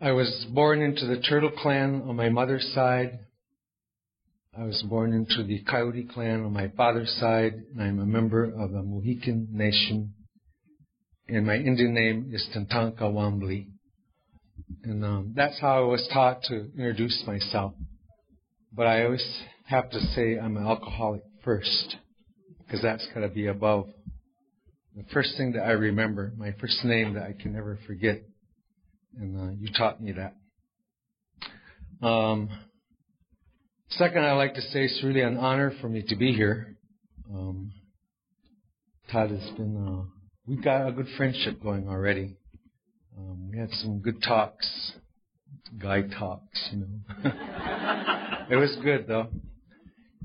I was born into the Turtle clan on my mother's side. I was born into the Coyote clan on my father's side, and I'm a member of the Mohican Nation. And my Indian name is Tantanka Wambli. And um, that's how I was taught to introduce myself. But I always have to say I'm an alcoholic first, because that's got to be above. The first thing that I remember, my first name that I can never forget, and uh, you taught me that. Um, second, I'd like to say it's really an honor for me to be here. Um, Todd has been, uh, we've got a good friendship going already. Um, we had some good talks, guy talks, you know. it was good though.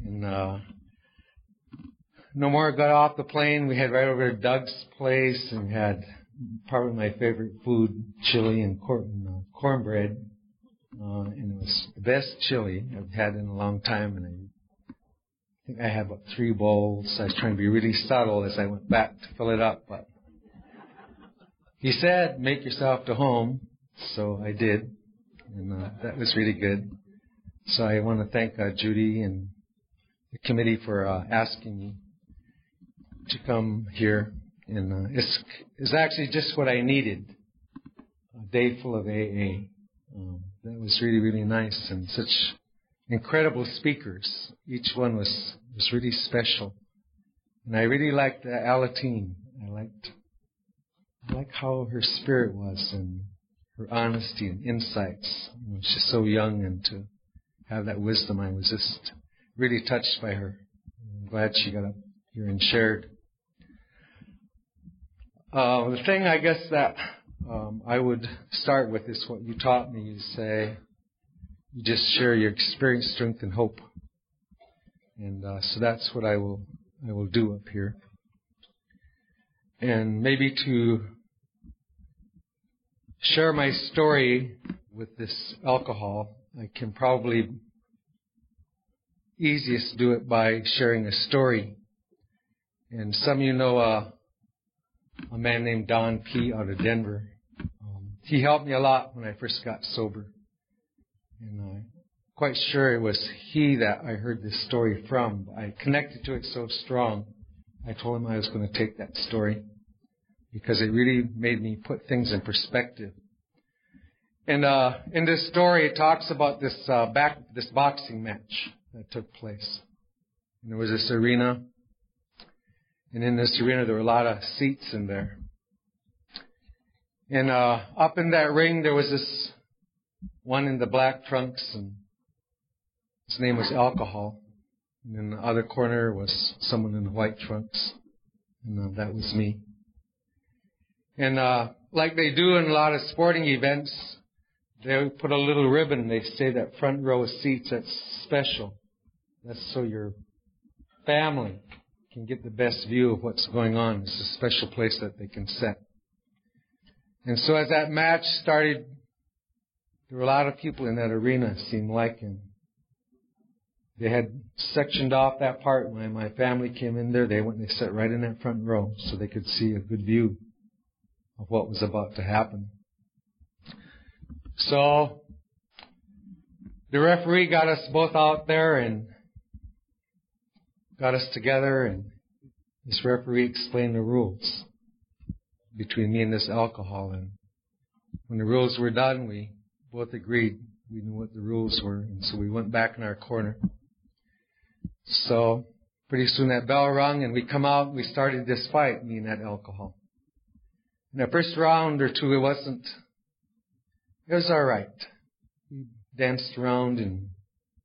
And, uh, no more got off the plane. We had right over to Doug's place and had probably my favorite food, chili and uh, cornbread. Uh, and it was the best chili I've had in a long time. And I think I had about three bowls. I was trying to be really subtle as I went back to fill it up, but he said, make yourself to home. So I did. And uh, that was really good. So I want to thank uh, Judy and the committee for uh, asking me to come here and uh, it's, it's actually just what I needed. A day full of AA. Um, that was really, really nice and such incredible speakers. Each one was, was really special. And I really liked uh, Alateen. I liked, I liked how her spirit was and her honesty and insights. You know, she's so young and to have that wisdom, I was just really touched by her. I'm glad she got up here and shared. Uh, the thing I guess that um, I would start with is what you taught me. You say you just share your experience, strength, and hope, and uh, so that's what I will I will do up here, and maybe to share my story with this alcohol. I can probably easiest do it by sharing a story. And some of you know uh, a man named Don P. out of Denver. Um, he helped me a lot when I first got sober. And I'm quite sure it was he that I heard this story from. I connected to it so strong. I told him I was going to take that story because it really made me put things in perspective. And uh, in this story, it talks about this uh, back this boxing match that took place. And there was this arena and in this arena, there were a lot of seats in there. And uh, up in that ring, there was this one in the black trunks, and his name was Alcohol. And in the other corner was someone in the white trunks, and uh, that was me. And uh, like they do in a lot of sporting events, they put a little ribbon. They say that front row of seats that's special. That's so your family can get the best view of what's going on. It's a special place that they can set. And so as that match started, there were a lot of people in that arena, seemed like, and they had sectioned off that part. When my family came in there, they went and they sat right in that front row so they could see a good view of what was about to happen. So, the referee got us both out there and got us together and this referee explained the rules between me and this alcohol and when the rules were done we both agreed we knew what the rules were and so we went back in our corner. So pretty soon that bell rung and we come out and we started this fight, me and that alcohol. In the first round or two it wasn't it was alright. We danced around and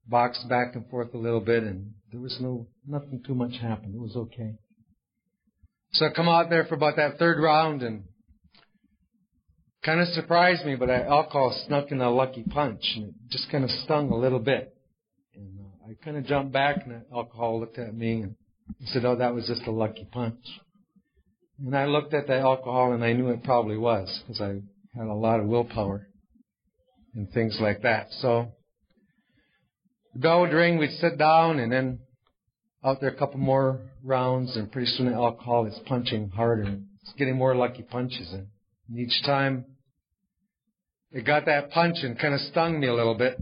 boxed back and forth a little bit and there was no, nothing too much happened. It was okay. So I come out there for about that third round and kind of surprised me, but that alcohol snuck in a lucky punch, and it just kind of stung a little bit. And uh, I kind of jumped back, and alcohol looked at me and said, "Oh, that was just a lucky punch." And I looked at the alcohol, and I knew it probably was because I had a lot of willpower and things like that. So would ring, we'd sit down, and then out there a couple more rounds, and pretty soon the alcohol is punching harder. It's getting more lucky punches. And each time it got that punch and kind of stung me a little bit.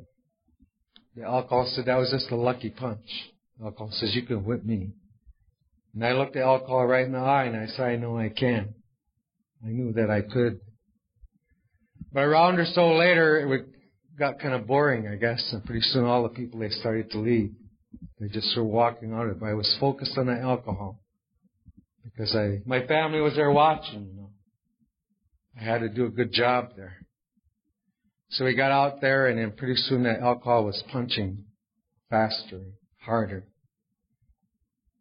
The alcohol said that was just a lucky punch. The alcohol says you can whip me. And I looked the alcohol right in the eye and I said, I know I can. I knew that I could. But a round or so later, it got kind of boring, I guess, and pretty soon all the people they started to leave. They just were walking out of it. I was focused on the alcohol because I, my family was there watching. You know, I had to do a good job there. So we got out there, and then pretty soon that alcohol was punching faster, harder.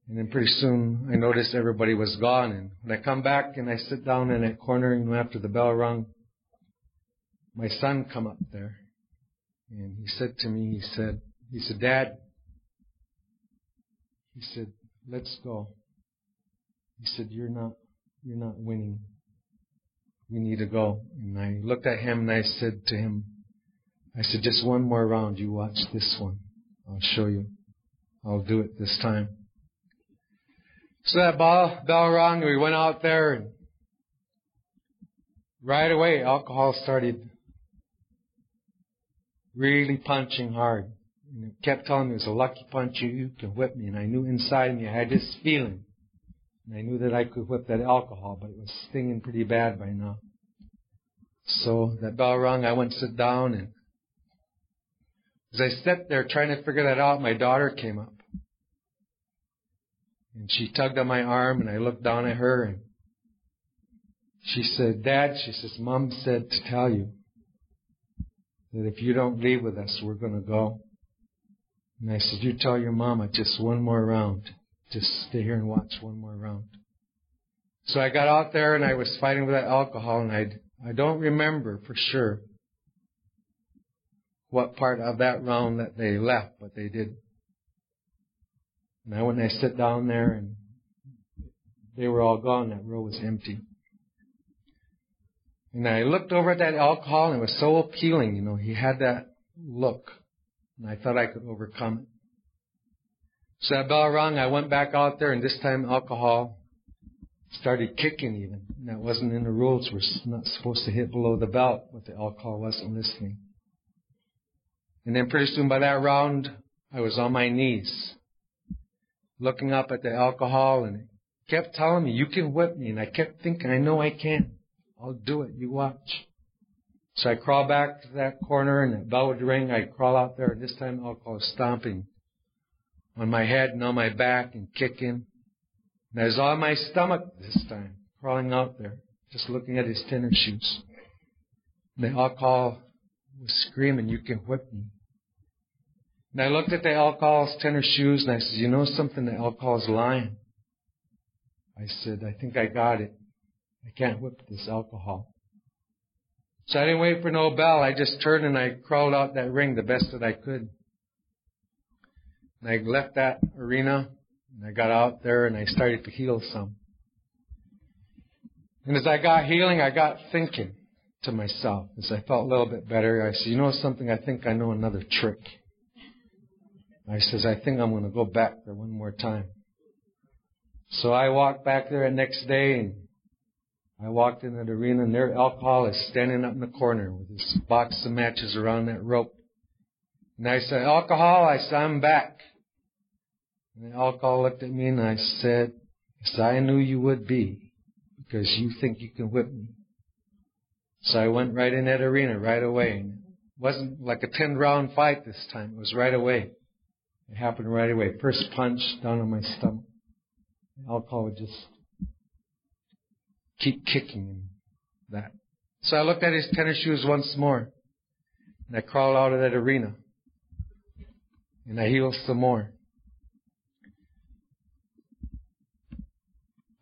And then pretty soon I noticed everybody was gone. And when I come back and I sit down in that corner, and after the bell rung, my son come up there, and he said to me, he said, he said, Dad, he said, let's go. He said, you're not, you're not winning. We need to go. And I looked at him and I said to him, I said, just one more round. You watch this one. I'll show you. I'll do it this time. So that bell, bell rang. We went out there and right away alcohol started really punching hard. And it kept telling me it was a lucky punch. You, you can whip me. And I knew inside me I had this feeling. And I knew that I could whip that alcohol, but it was stinging pretty bad by now. So that bell rung. I went to sit down and as I sat there trying to figure that out, my daughter came up. And she tugged on my arm and I looked down at her and she said, Dad, she says, Mom said to tell you that if you don't leave with us, we're going to go. And I said, you tell your mama just one more round. Just stay here and watch one more round. So I got out there and I was fighting with that alcohol and I I don't remember for sure what part of that round that they left, but they did. Now when I sit down there and they were all gone, that row was empty. And I looked over at that alcohol and it was so appealing, you know, he had that look. And I thought I could overcome it. So that bell rung, I went back out there and this time alcohol started kicking even. And that wasn't in the rules. We're not supposed to hit below the belt, but the alcohol wasn't listening. And then pretty soon by that round, I was on my knees, looking up at the alcohol and it kept telling me, you can whip me. And I kept thinking, I know I can. I'll do it. You watch. So I crawl back to that corner and the bell would ring. I'd crawl out there and this time alcohol was stomping on my head and on my back and kicking. And I was on my stomach this time, crawling out there, just looking at his tennis shoes. And the alcohol was screaming, you can whip me. And I looked at the alcohol's tennis shoes and I said, you know something? The alcohol's lying. I said, I think I got it. I can't whip this alcohol. So I didn't wait for no bell. I just turned and I crawled out that ring the best that I could. And I left that arena and I got out there and I started to heal some. And as I got healing, I got thinking to myself as I felt a little bit better. I said, you know something? I think I know another trick. I says, I think I'm going to go back there one more time. So I walked back there the next day and I walked in that arena and there alcohol is standing up in the corner with his box of matches around that rope. And I said, alcohol, I said, I'm back. And the alcohol looked at me and I said, yes, I knew you would be because you think you can whip me. So I went right in that arena right away. And it wasn't like a 10 round fight this time. It was right away. It happened right away. First punch down on my stomach. The alcohol just keep kicking that. So I looked at his tennis shoes once more. And I crawled out of that arena. And I healed some more.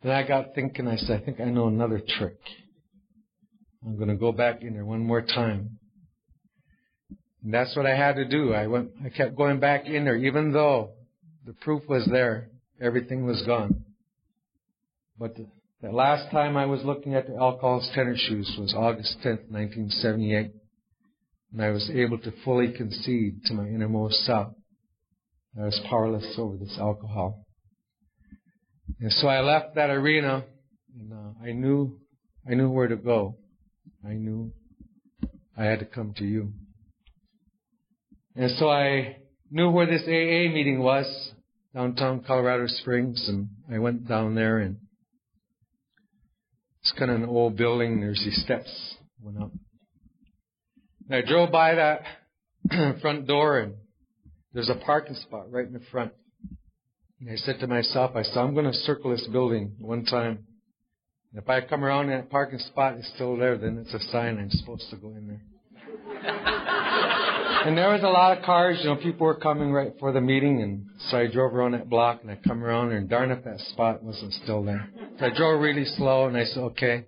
Then I got thinking, I said, I think I know another trick. I'm going to go back in there one more time. And that's what I had to do. I went, I kept going back in there, even though the proof was there. Everything was gone. But the, the last time I was looking at the alcohol's tennis shoes was August 10th, 1978. And I was able to fully concede to my innermost self. I was powerless over this alcohol. And so I left that arena and uh, I knew, I knew where to go. I knew I had to come to you. And so I knew where this AA meeting was, downtown Colorado Springs, and I went down there and it's kind of an old building. There's these steps went up. And I drove by that front door and there's a parking spot right in the front. And I said to myself, I said, I'm going to circle this building one time. And if I come around and that parking spot is still there, then it's a sign I'm supposed to go in there. and there was a lot of cars, you know, people were coming right for the meeting, and so I drove around that block, and I come around and darn if that spot wasn't still there. So I drove really slow, and I said, okay,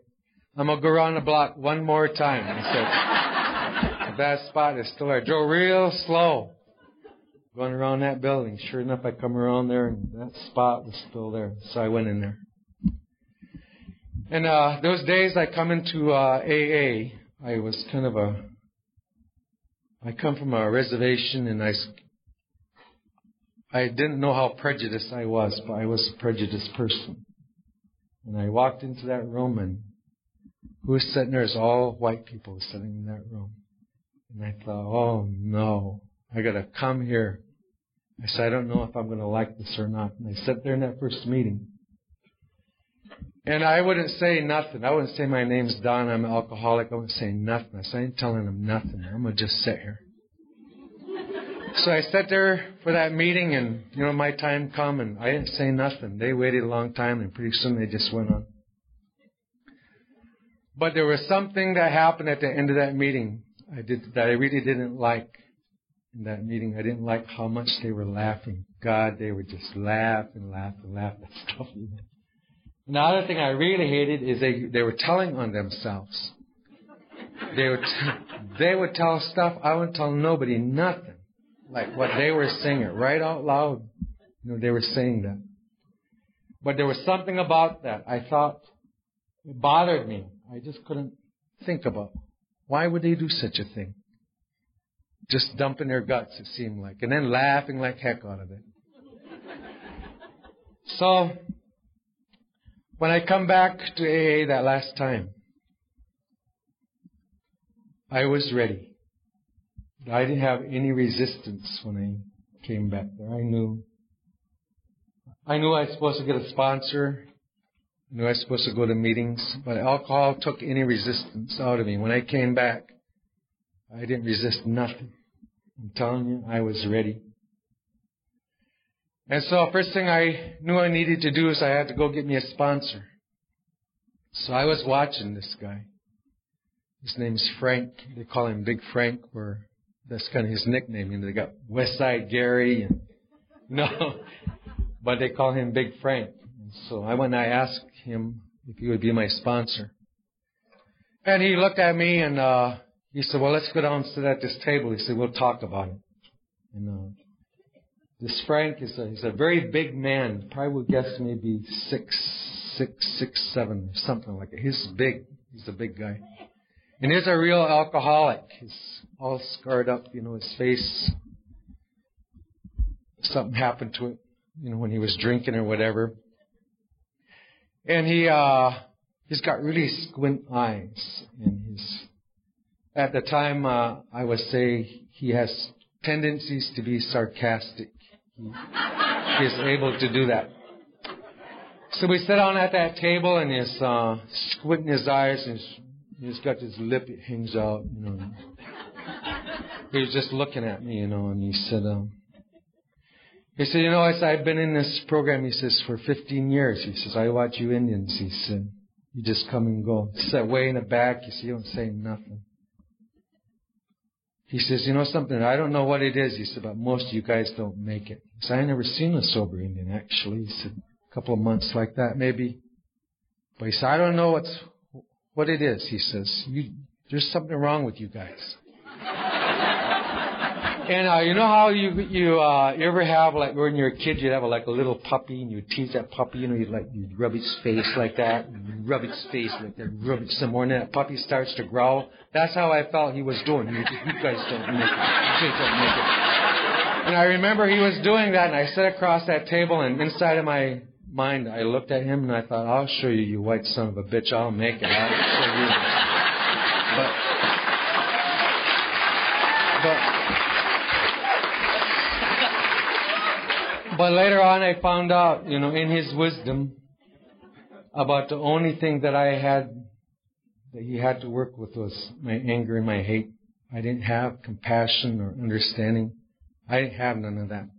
I'm gonna go around the block one more time. I said, that spot is still there, I drove real slow, going around that building. Sure enough, I come around there, and that spot was still there. So I went in there. And uh, those days I come into uh, AA, I was kind of a I come from a reservation and I, I didn't know how prejudiced I was, but I was a prejudiced person. And I walked into that room and who was sitting there is all white people sitting in that room. And I thought, oh no, I gotta come here. I said, I don't know if I'm gonna like this or not. And I sat there in that first meeting. And I wouldn't say nothing. I wouldn't say my name's Don, I'm an alcoholic. I wouldn't say nothing. I said, I ain't telling them nothing. I'm going to just sit here. So I sat there for that meeting and, you know, my time come and I didn't say nothing. They waited a long time and pretty soon they just went on. But there was something that happened at the end of that meeting I did, that I really didn't like in that meeting. I didn't like how much they were laughing. God, they would just laugh and laugh and laugh at stuff. The other thing I really hated is they they were telling on themselves. They would they would tell stuff I wouldn't tell nobody nothing, like what they were singing right out loud. You know they were saying that. But there was something about that I thought it bothered me. I just couldn't think about why would they do such a thing. Just dumping their guts, it seemed like, and then laughing like heck out of it. So when I come back to AA that last time, I was ready. I didn't have any resistance when I came back there. I knew. I knew I was supposed to get a sponsor. I knew I was supposed to go to meetings, but alcohol took any resistance out of me. When I came back, I didn't resist nothing. I'm telling you, I was ready. And so first thing I knew I needed to do is I had to go get me a sponsor. So I was watching this guy. His name's Frank. They call him Big Frank, or that's kind of his nickname. You know, they got West Side Gary and no, but they call him Big Frank. So I went and I asked him if he would be my sponsor. And he looked at me and uh, he said, "Well, let's go down and sit at this table." He said, "We'll talk about it." And uh, this Frank is a, he's a very big man. Probably would guess maybe six, six, six, seven, something like that. He's big. He's a big guy. And he's a real alcoholic. He's all scarred up, you know, his face. Something happened to it, you know, when he was drinking or whatever. And he, uh, he's got really squint eyes. And he's, at the time, uh, I would say he has tendencies to be sarcastic. He is able to do that. So we sit down at that table and he's uh, squinting his eyes and he's, he's got his lip it hangs out, you know. He was just looking at me, you know, and he said, um, he said, you know, I said, I've been in this program, he says, for 15 years. He says, I watch you Indians, he said. You just come and go. He said, way in the back, you see, you don't say nothing. He says, you know something, I don't know what it is, he said, but most of you guys don't make it. He said, I never seen a sober Indian, actually. He said, a couple of months like that, maybe. But he said, I don't know what's, what it is. He says, you, there's something wrong with you guys. And uh, you know how you you uh, you ever have like when you're a kid you'd have a, like a little puppy and you tease that puppy you know you'd like you'd rub its face like that rub its face like that rub it some more and that puppy starts to growl. That's how I felt he was doing. Just, you guys don't make it. You guys don't make it. And I remember he was doing that and I sat across that table and inside of my mind I looked at him and I thought I'll show you you white son of a bitch I'll make it. I'll show you. But but But later on, I found out, you know, in his wisdom, about the only thing that I had, that he had to work with was my anger and my hate. I didn't have compassion or understanding. I didn't have none of that.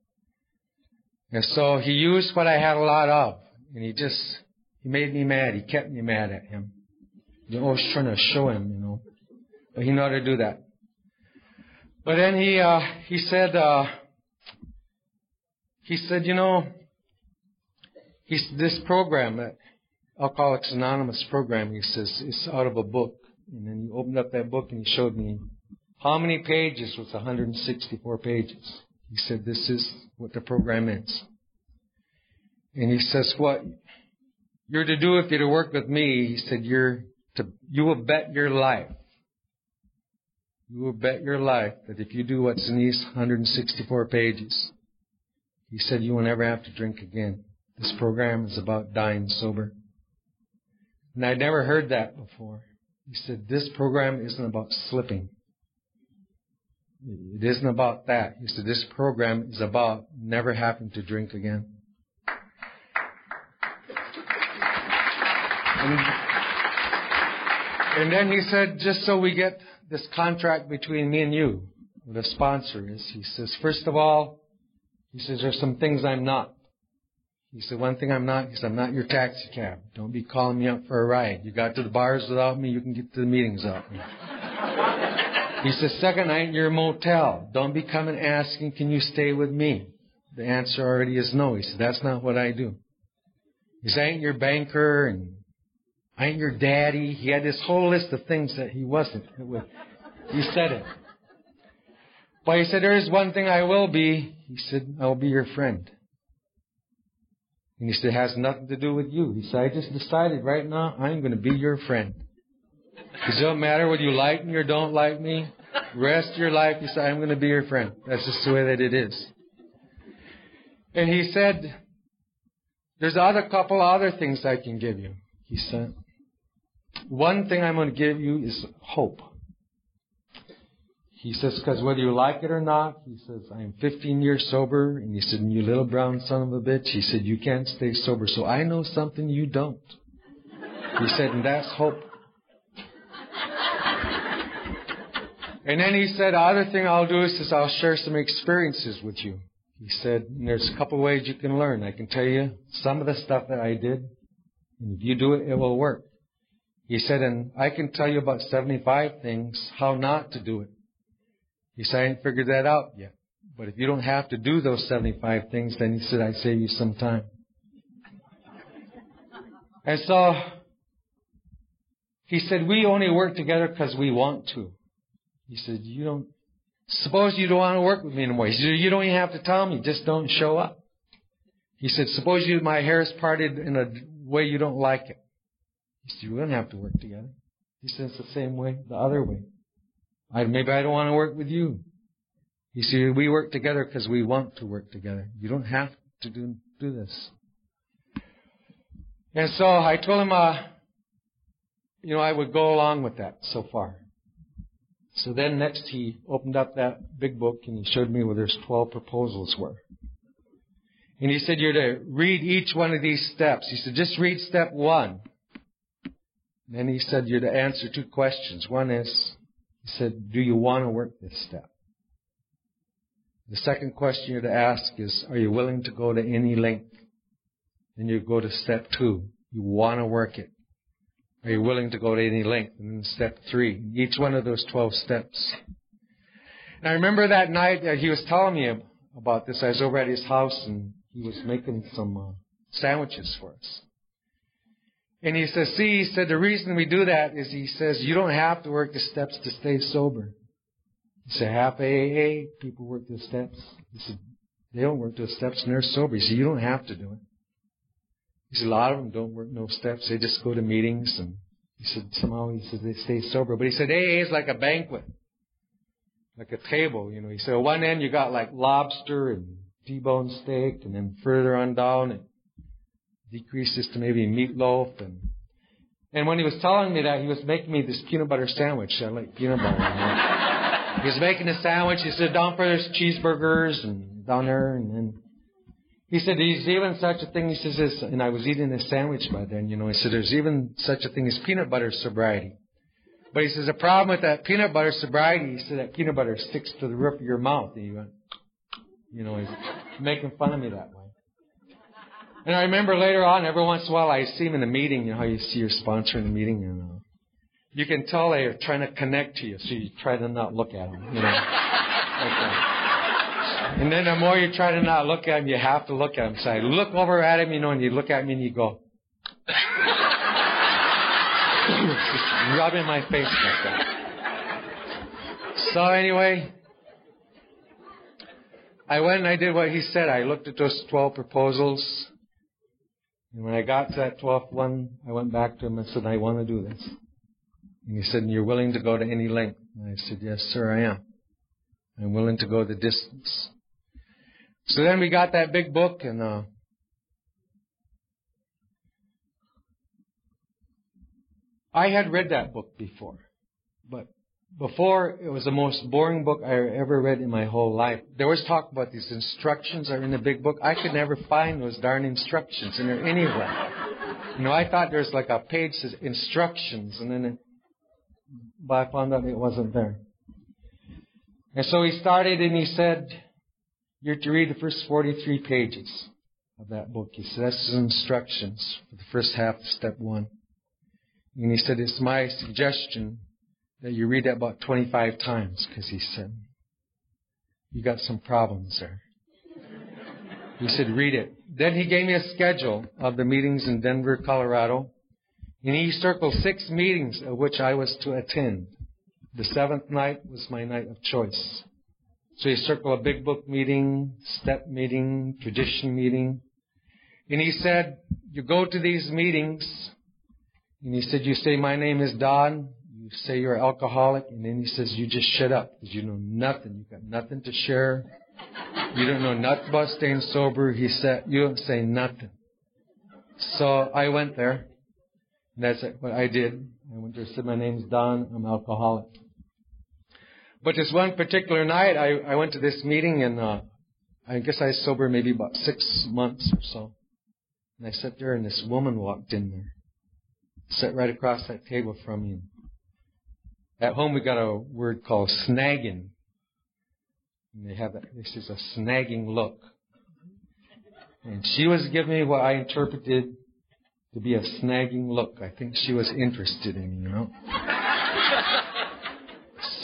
And so he used what I had a lot of, and he just, he made me mad. He kept me mad at him. I was trying to show him, you know, but he knew how to do that. But then he, uh, he said, uh, he said, you know, he's this program, that Alcoholics Anonymous program, he says, it's out of a book. And then he opened up that book and he showed me how many pages was 164 pages. He said, this is what the program is. And he says, what you're to do if you're to work with me, he said, you're to, you will bet your life. You will bet your life that if you do what's in these 164 pages, he said, You will never have to drink again. This program is about dying sober. And I'd never heard that before. He said, This program isn't about slipping. It isn't about that. He said, This program is about never having to drink again. And, and then he said, Just so we get this contract between me and you, the sponsor is, he says, First of all, he says, There's some things I'm not. He said, One thing I'm not, he said, I'm not your taxi cab. Don't be calling me up for a ride. You got to the bars without me, you can get to the meetings without me. He says, Second, night in your motel. Don't be coming asking, Can you stay with me? The answer already is no. He said, That's not what I do. He said, I ain't your banker and I ain't your daddy. He had this whole list of things that he wasn't. He said it. But he said, There is one thing I will be. He said, I will be your friend. And he said, It has nothing to do with you. He said, I just decided right now I'm going to be your friend. It don't matter whether you like me or don't like me. Rest your life, he said, I'm going to be your friend. That's just the way that it is. And he said, There's other couple other things I can give you. He said, One thing I'm going to give you is hope. He says, because whether you like it or not, he says, I am 15 years sober. And he said, you little brown son of a bitch. He said, you can't stay sober. So I know something you don't. He said, and that's hope. And then he said, the other thing I'll do is, is I'll share some experiences with you. He said, there's a couple ways you can learn. I can tell you some of the stuff that I did. And if you do it, it will work. He said, and I can tell you about 75 things, how not to do it. He said, I ain't figured that out yet. But if you don't have to do those 75 things, then he said, I save you some time. And so, he said, we only work together because we want to. He said, you don't, suppose you don't want to work with me anymore. He said, you don't even have to tell me, just don't show up. He said, suppose you, my hair is parted in a way you don't like it. He said, we don't have to work together. He said, it's the same way, the other way. I, maybe I don't want to work with you. You see, we work together because we want to work together. You don't have to do, do this. And so I told him, uh, you know, I would go along with that so far. So then next he opened up that big book and he showed me where there's 12 proposals were. And he said, you're to read each one of these steps. He said, just read step one. And then he said, you're to answer two questions. One is, he said, Do you want to work this step? The second question you're to ask is, Are you willing to go to any length? Then you go to step two. You want to work it. Are you willing to go to any length? And step three. Each one of those 12 steps. And I remember that night that he was telling me about this. I was over at his house and he was making some uh, sandwiches for us. And he says, see, he said, the reason we do that is he says, you don't have to work the steps to stay sober. He said, half AA people work the steps. He said, they don't work the steps and they're sober. He said, you don't have to do it. He said, a lot of them don't work no steps. They just go to meetings and he said, somehow he said they stay sober. But he said, AA is like a banquet. Like a table, you know. He said, on one end you got like lobster and T-bone steak and then further on down it decreases to maybe meatloaf and and when he was telling me that, he was making me this peanut butter sandwich. I like peanut butter. He was making a sandwich. He said, down for there's cheeseburgers and down there. And then he said, there's even such a thing. He says, this, and I was eating a sandwich by then, you know. He said, there's even such a thing as peanut butter sobriety. But he says, the problem with that peanut butter sobriety, he said, that peanut butter sticks to the roof of your mouth. And he went, you know, he's making fun of me that way. And I remember later on, every once in a while, I see him in a meeting. You know how you see your sponsor in a meeting, and uh, you can tell they're trying to connect to you, so you try to not look at them. You know. okay. And then the more you try to not look at him, you have to look at him. So I look over at him, you know, and you look at me and you go, rubbing my face like that. So anyway, I went and I did what he said. I looked at those 12 proposals. And when I got to that 12th one, I went back to him and said, I want to do this. And he said, and You're willing to go to any length? And I said, Yes, sir, I am. I'm willing to go the distance. So then we got that big book and, uh, I had read that book before, but before it was the most boring book I ever read in my whole life. There was talk about these instructions are in the big book. I could never find those darn instructions in there anywhere. You know, I thought there's like a page says instructions, and then it, but I found out it wasn't there. And so he started and he said, You're to read the first 43 pages of that book. He said, That's instructions for the first half of step one. And he said, It's my suggestion that you read that about 25 times because he said, You got some problems there. He said, Read it. Then he gave me a schedule of the meetings in Denver, Colorado. And he circled six meetings of which I was to attend. The seventh night was my night of choice. So he circled a big book meeting, step meeting, tradition meeting. And he said, You go to these meetings, and he said, You say, My name is Don, you say you're alcoholic, and then he says you just shut up because you know nothing. you've got nothing to share. You don't know nothing about staying sober. He said you don't say nothing. So I went there. And that's what I did. I went there. Said my name's Don. I'm alcoholic. But this one particular night, I, I went to this meeting, and uh, I guess I was sober maybe about six months or so. And I sat there, and this woman walked in there, sat right across that table from me. At home, we got a word called snagging. And they have that, this is a snagging look. And she was giving me what I interpreted to be a snagging look. I think she was interested in me, you know.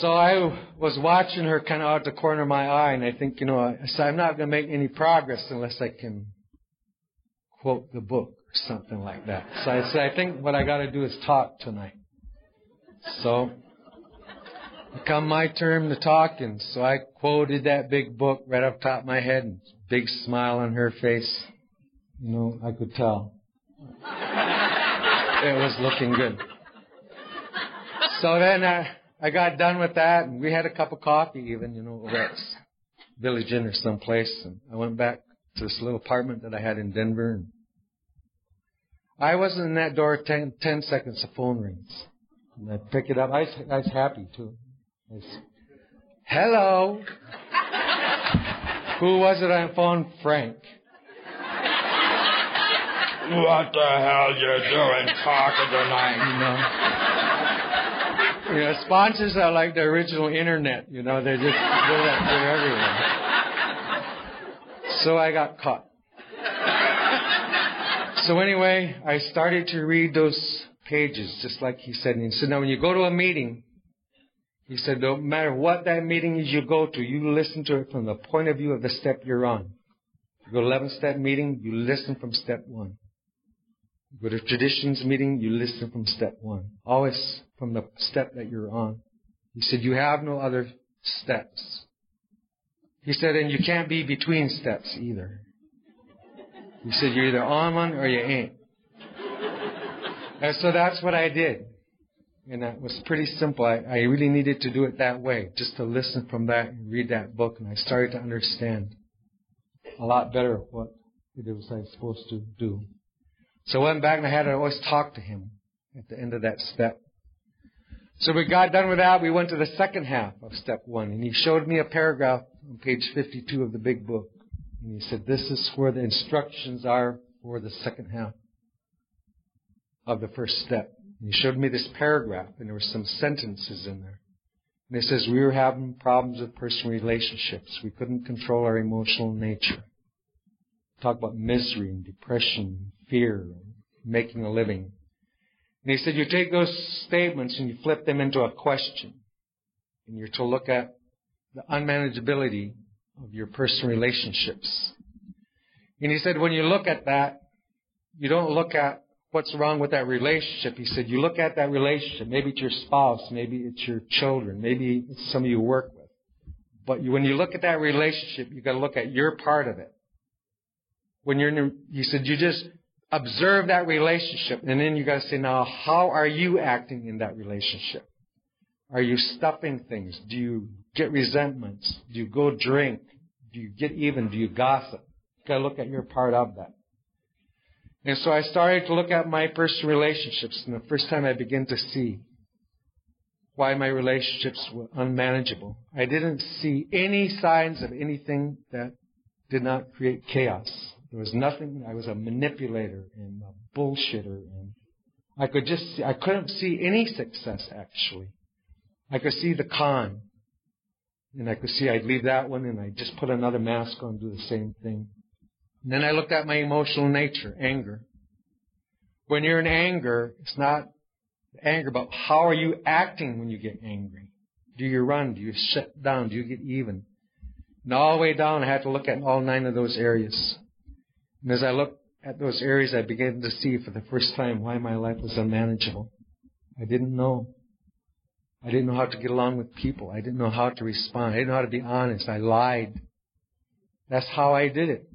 so I was watching her kind of out the corner of my eye, and I think, you know, I said, I'm not going to make any progress unless I can quote the book or something like that. So I said, I think what I got to do is talk tonight. So come my turn to talk, and so I quoted that big book right off the top of my head, and big smile on her face. You know, I could tell. it was looking good. So then I, I got done with that, and we had a cup of coffee even, you know, over at Village Inn or someplace, and I went back to this little apartment that I had in Denver. And I wasn't in that door ten, ten seconds, the phone rings. And I pick it up. I was, I was happy too. I was, Hello. Who was it on phone? Frank. What the hell you doing talking tonight? You know. You know, sponsors are like the original internet. You know, they just they're, they're everywhere. So I got caught. So anyway, I started to read those pages, just like he said. And he said, now when you go to a meeting, he said, no matter what that meeting is you go to, you listen to it from the point of view of the step you're on. You go to 11 step meeting, you listen from step one. You go to traditions meeting, you listen from step one. Always from the step that you're on. He said, you have no other steps. He said, and you can't be between steps either. He said, you're either on one or you ain't. And so that's what I did. And that was pretty simple. I, I really needed to do it that way, just to listen from that and read that book. And I started to understand a lot better what it was I was supposed to do. So I went back and I had to always talk to him at the end of that step. So we got done with that. We went to the second half of step one, and he showed me a paragraph on page 52 of the big book. And he said, This is where the instructions are for the second half of the first step. And he showed me this paragraph, and there were some sentences in there. And it says, We were having problems with personal relationships. We couldn't control our emotional nature. Talk about misery and depression, fear, and making a living. And he said, You take those statements and you flip them into a question. And you're to look at the unmanageability of your personal relationships. And he said, when you look at that, you don't look at what's wrong with that relationship. He said, you look at that relationship. Maybe it's your spouse. Maybe it's your children. Maybe it's some you work with. But you, when you look at that relationship, you got to look at your part of it. When you're, in, he said, you just observe that relationship, and then you got to say, now, how are you acting in that relationship? Are you stuffing things? Do you get resentments? Do you go drink? Do you get even? Do you gossip? You got to look at your part of that. And so I started to look at my personal relationships, and the first time I began to see why my relationships were unmanageable. I didn't see any signs of anything that did not create chaos. There was nothing. I was a manipulator and a bullshitter, and I could just see, I couldn't see any success actually. I could see the con, and I could see I'd leave that one, and I'd just put another mask on, do the same thing. And then I looked at my emotional nature, anger. When you're in anger, it's not anger, but how are you acting when you get angry? Do you run? Do you shut down? Do you get even? And all the way down, I had to look at all nine of those areas. And as I looked at those areas, I began to see for the first time why my life was unmanageable. I didn't know. I didn't know how to get along with people. I didn't know how to respond. I didn't know how to be honest. I lied. That's how I did it.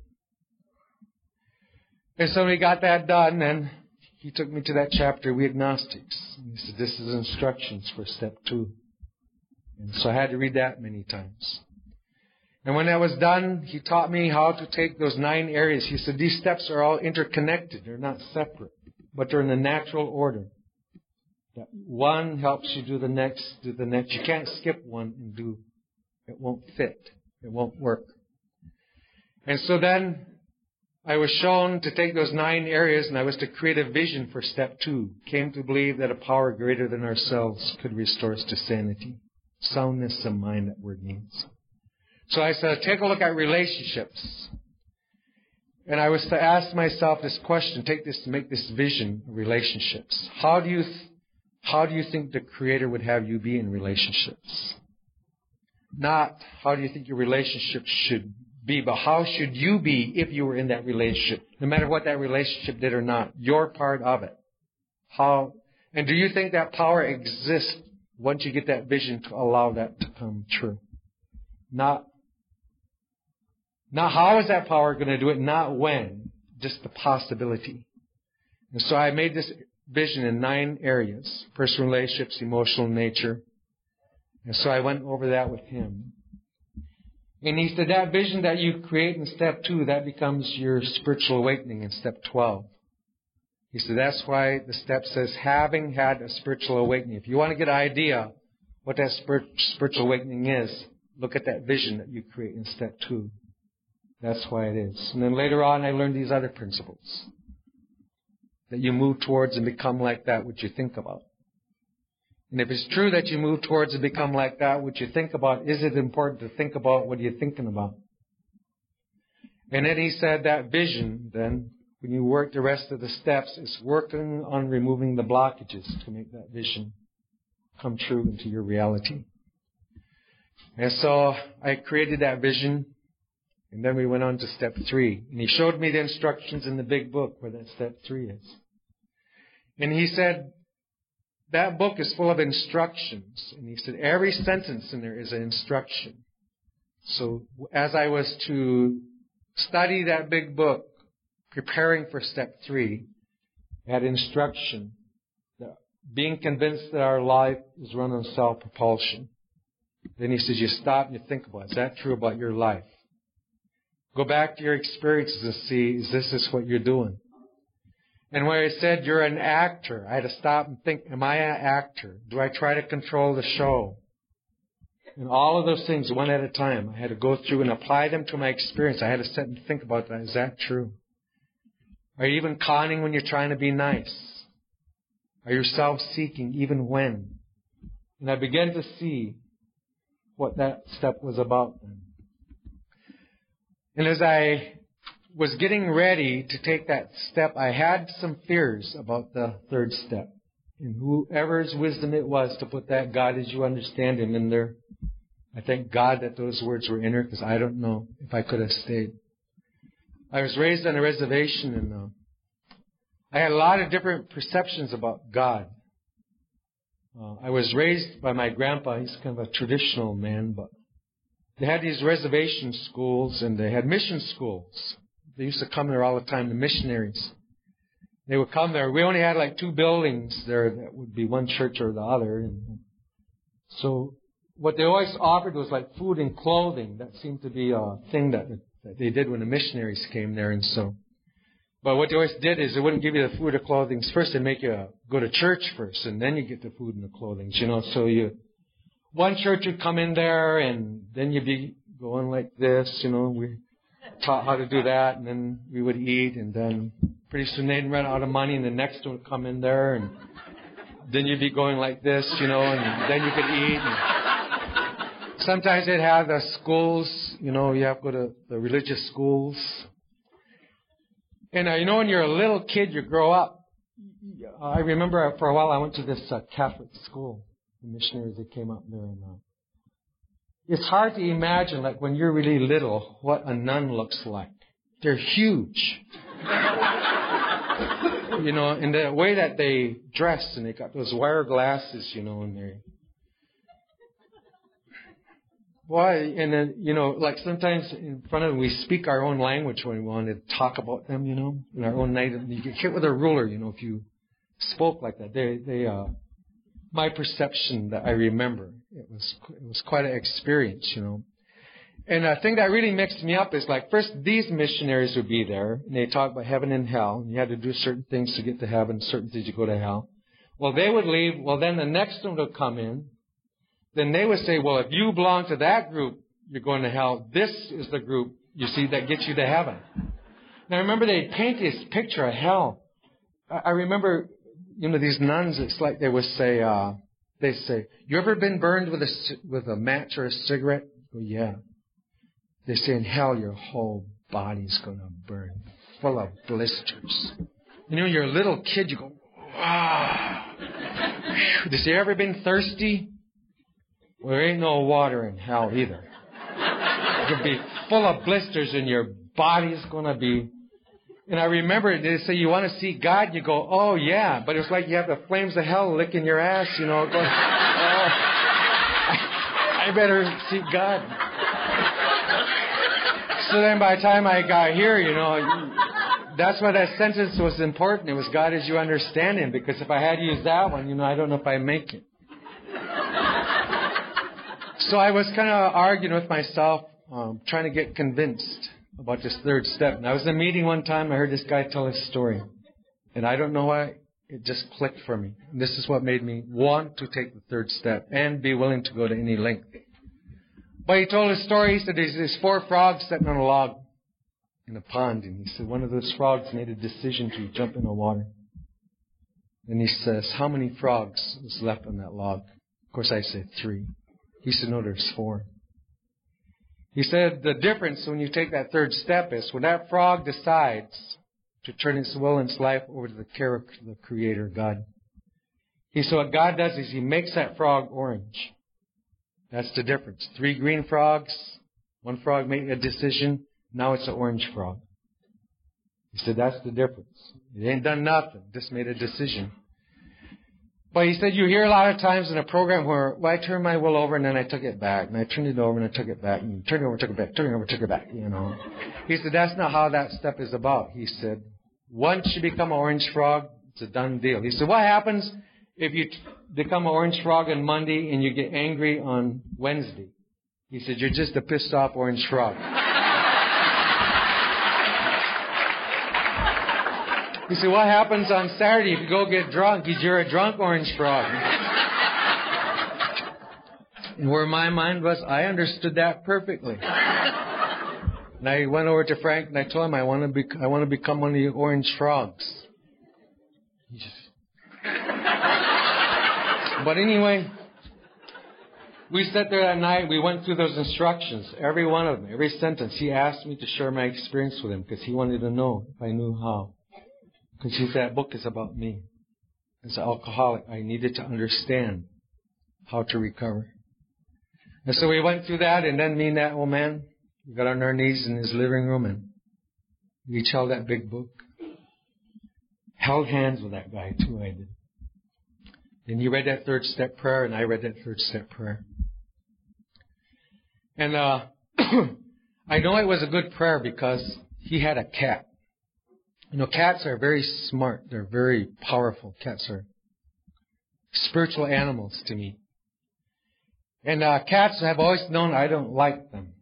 And so we got that done, and he took me to that chapter, We Agnostics. He said, This is instructions for step two. And so I had to read that many times. And when I was done, he taught me how to take those nine areas. He said, These steps are all interconnected, they're not separate, but they're in the natural order. That one helps you do the next, do the next. You can't skip one and do, it won't fit. It won't work. And so then I was shown to take those nine areas and I was to create a vision for step two. Came to believe that a power greater than ourselves could restore us to sanity. Soundness of mind, that word means. So I said, take a look at relationships. And I was to ask myself this question, take this to make this vision relationships. How do you, how do you think the Creator would have you be in relationships? Not how do you think your relationships should be, but how should you be if you were in that relationship, no matter what that relationship did or not? You're part of it. How, and do you think that power exists once you get that vision to allow that to come true? Not, not how is that power going to do it, not when, just the possibility. And so I made this vision in nine areas personal relationships, emotional nature. And so I went over that with him. And he said that vision that you create in step two, that becomes your spiritual awakening in step 12. He said that's why the step says having had a spiritual awakening. If you want to get an idea what that spiritual awakening is, look at that vision that you create in step two. That's why it is. And then later on I learned these other principles. That you move towards and become like that which you think about. And if it's true that you move towards and become like that, which you think about, is it important to think about what you're thinking about? And then he said that vision, then, when you work the rest of the steps, is working on removing the blockages to make that vision come true into your reality. And so I created that vision, and then we went on to step three. And he showed me the instructions in the big book where that step three is. And he said, that book is full of instructions. And he said, every sentence in there is an instruction. So as I was to study that big book, preparing for step three, had instruction being convinced that our life is run on self-propulsion. Then he says, you stop and you think about it. Is that true about your life? Go back to your experiences and see, is this is what you're doing? And where I said you're an actor, I had to stop and think, am I an actor? Do I try to control the show? And all of those things, one at a time, I had to go through and apply them to my experience. I had to sit and think about that. Is that true? Are you even conning when you're trying to be nice? Are you self-seeking even when? And I began to see what that step was about then. And as I was getting ready to take that step, I had some fears about the third step. And whoever's wisdom it was to put that God as you understand Him in there, I thank God that those words were in there because I don't know if I could have stayed. I was raised on a reservation and uh, I had a lot of different perceptions about God. Uh, I was raised by my grandpa. He's kind of a traditional man, but they had these reservation schools and they had mission schools. They used to come there all the time, the missionaries. They would come there. We only had like two buildings there that would be one church or the other. And so what they always offered was like food and clothing. That seemed to be a thing that, that they did when the missionaries came there. And so, but what they always did is they wouldn't give you the food or clothing first. They'd make you go to church first and then you get the food and the clothing, you know. So you, one church would come in there and then you'd be going like this, you know, we, taught how to do that, and then we would eat, and then pretty soon they'd run out of money, and the next one would come in there, and then you'd be going like this, you know, and then you could eat. And sometimes they'd have the schools, you know, you have to go to the religious schools. And uh, you know, when you're a little kid, you grow up. I remember for a while I went to this uh, Catholic school. The missionaries that came up there and uh, it's hard to imagine, like when you're really little, what a nun looks like. They're huge. you know, and the way that they dress, and they got those wire glasses, you know, and they. Why? And then, you know, like sometimes in front of them, we speak our own language when we want to talk about them, you know, in our own native. You get hit with a ruler, you know, if you spoke like that. They, they, uh, my perception that I remember. It was it was quite an experience, you know. And the thing that really mixed me up is like first these missionaries would be there and they talk about heaven and hell. And you had to do certain things to get to heaven, certain things to go to hell. Well, they would leave. Well, then the next one would come in. Then they would say, well, if you belong to that group, you're going to hell. This is the group you see that gets you to heaven. Now remember they paint this picture of hell. I remember you know, these nuns, it's like they would say, uh, they say, you ever been burned with a, with a match or a cigarette? Oh, yeah. They say in hell your whole body's gonna burn, full of blisters. You know, you're a little kid, you go, ah. They say, ever been thirsty? Well, there ain't no water in hell either. You'll be full of blisters and your body's gonna be and I remember they say you want to see God, you go, oh yeah, but it's like you have the flames of hell licking your ass, you know, going, oh, I better see God. So then by the time I got here, you know, that's why that sentence was important. It was God as you understand Him, because if I had used that one, you know, I don't know if I make it. So I was kind of arguing with myself, um, trying to get convinced about this third step. And I was in a meeting one time, I heard this guy tell his story. And I don't know why, it just clicked for me. And this is what made me want to take the third step and be willing to go to any length. But he told his story, he said there's these four frogs sitting on a log in a pond. And he said one of those frogs made a decision to jump in the water. And he says, how many frogs was left on that log? Of course I said three. He said, no, there's four. He said the difference when you take that third step is when that frog decides to turn its will and its life over to the care of the Creator, God. He said what God does is He makes that frog orange. That's the difference. Three green frogs, one frog made a decision, now it's an orange frog. He said that's the difference. It ain't done nothing, just made a decision. But he said you hear a lot of times in a program where well, I turned my will over and then I took it back, and I turned it over and I took it back, and turned it over, took it back, turned it over, took it back. You know. He said that's not how that step is about. He said once you become an orange frog, it's a done deal. He said what happens if you become an orange frog on Monday and you get angry on Wednesday? He said you're just a pissed off orange frog. He said, what happens on Saturday if you go get drunk? You're a drunk orange frog. and where my mind was, I understood that perfectly. And I went over to Frank and I told him I want to be, I want to become one of the orange frogs. Just. but anyway, we sat there that night. We went through those instructions, every one of them, every sentence. He asked me to share my experience with him because he wanted to know if I knew how. Because that book is about me. As an alcoholic, I needed to understand how to recover. And so we went through that, and then me and that old man, we got on our knees in his living room, and we held that big book. Held hands with that guy, too, I did. And he read that third step prayer, and I read that third step prayer. And uh, I know it was a good prayer because he had a cat. You know, cats are very smart. They're very powerful. Cats are spiritual animals to me. And uh, cats have always known I don't like them.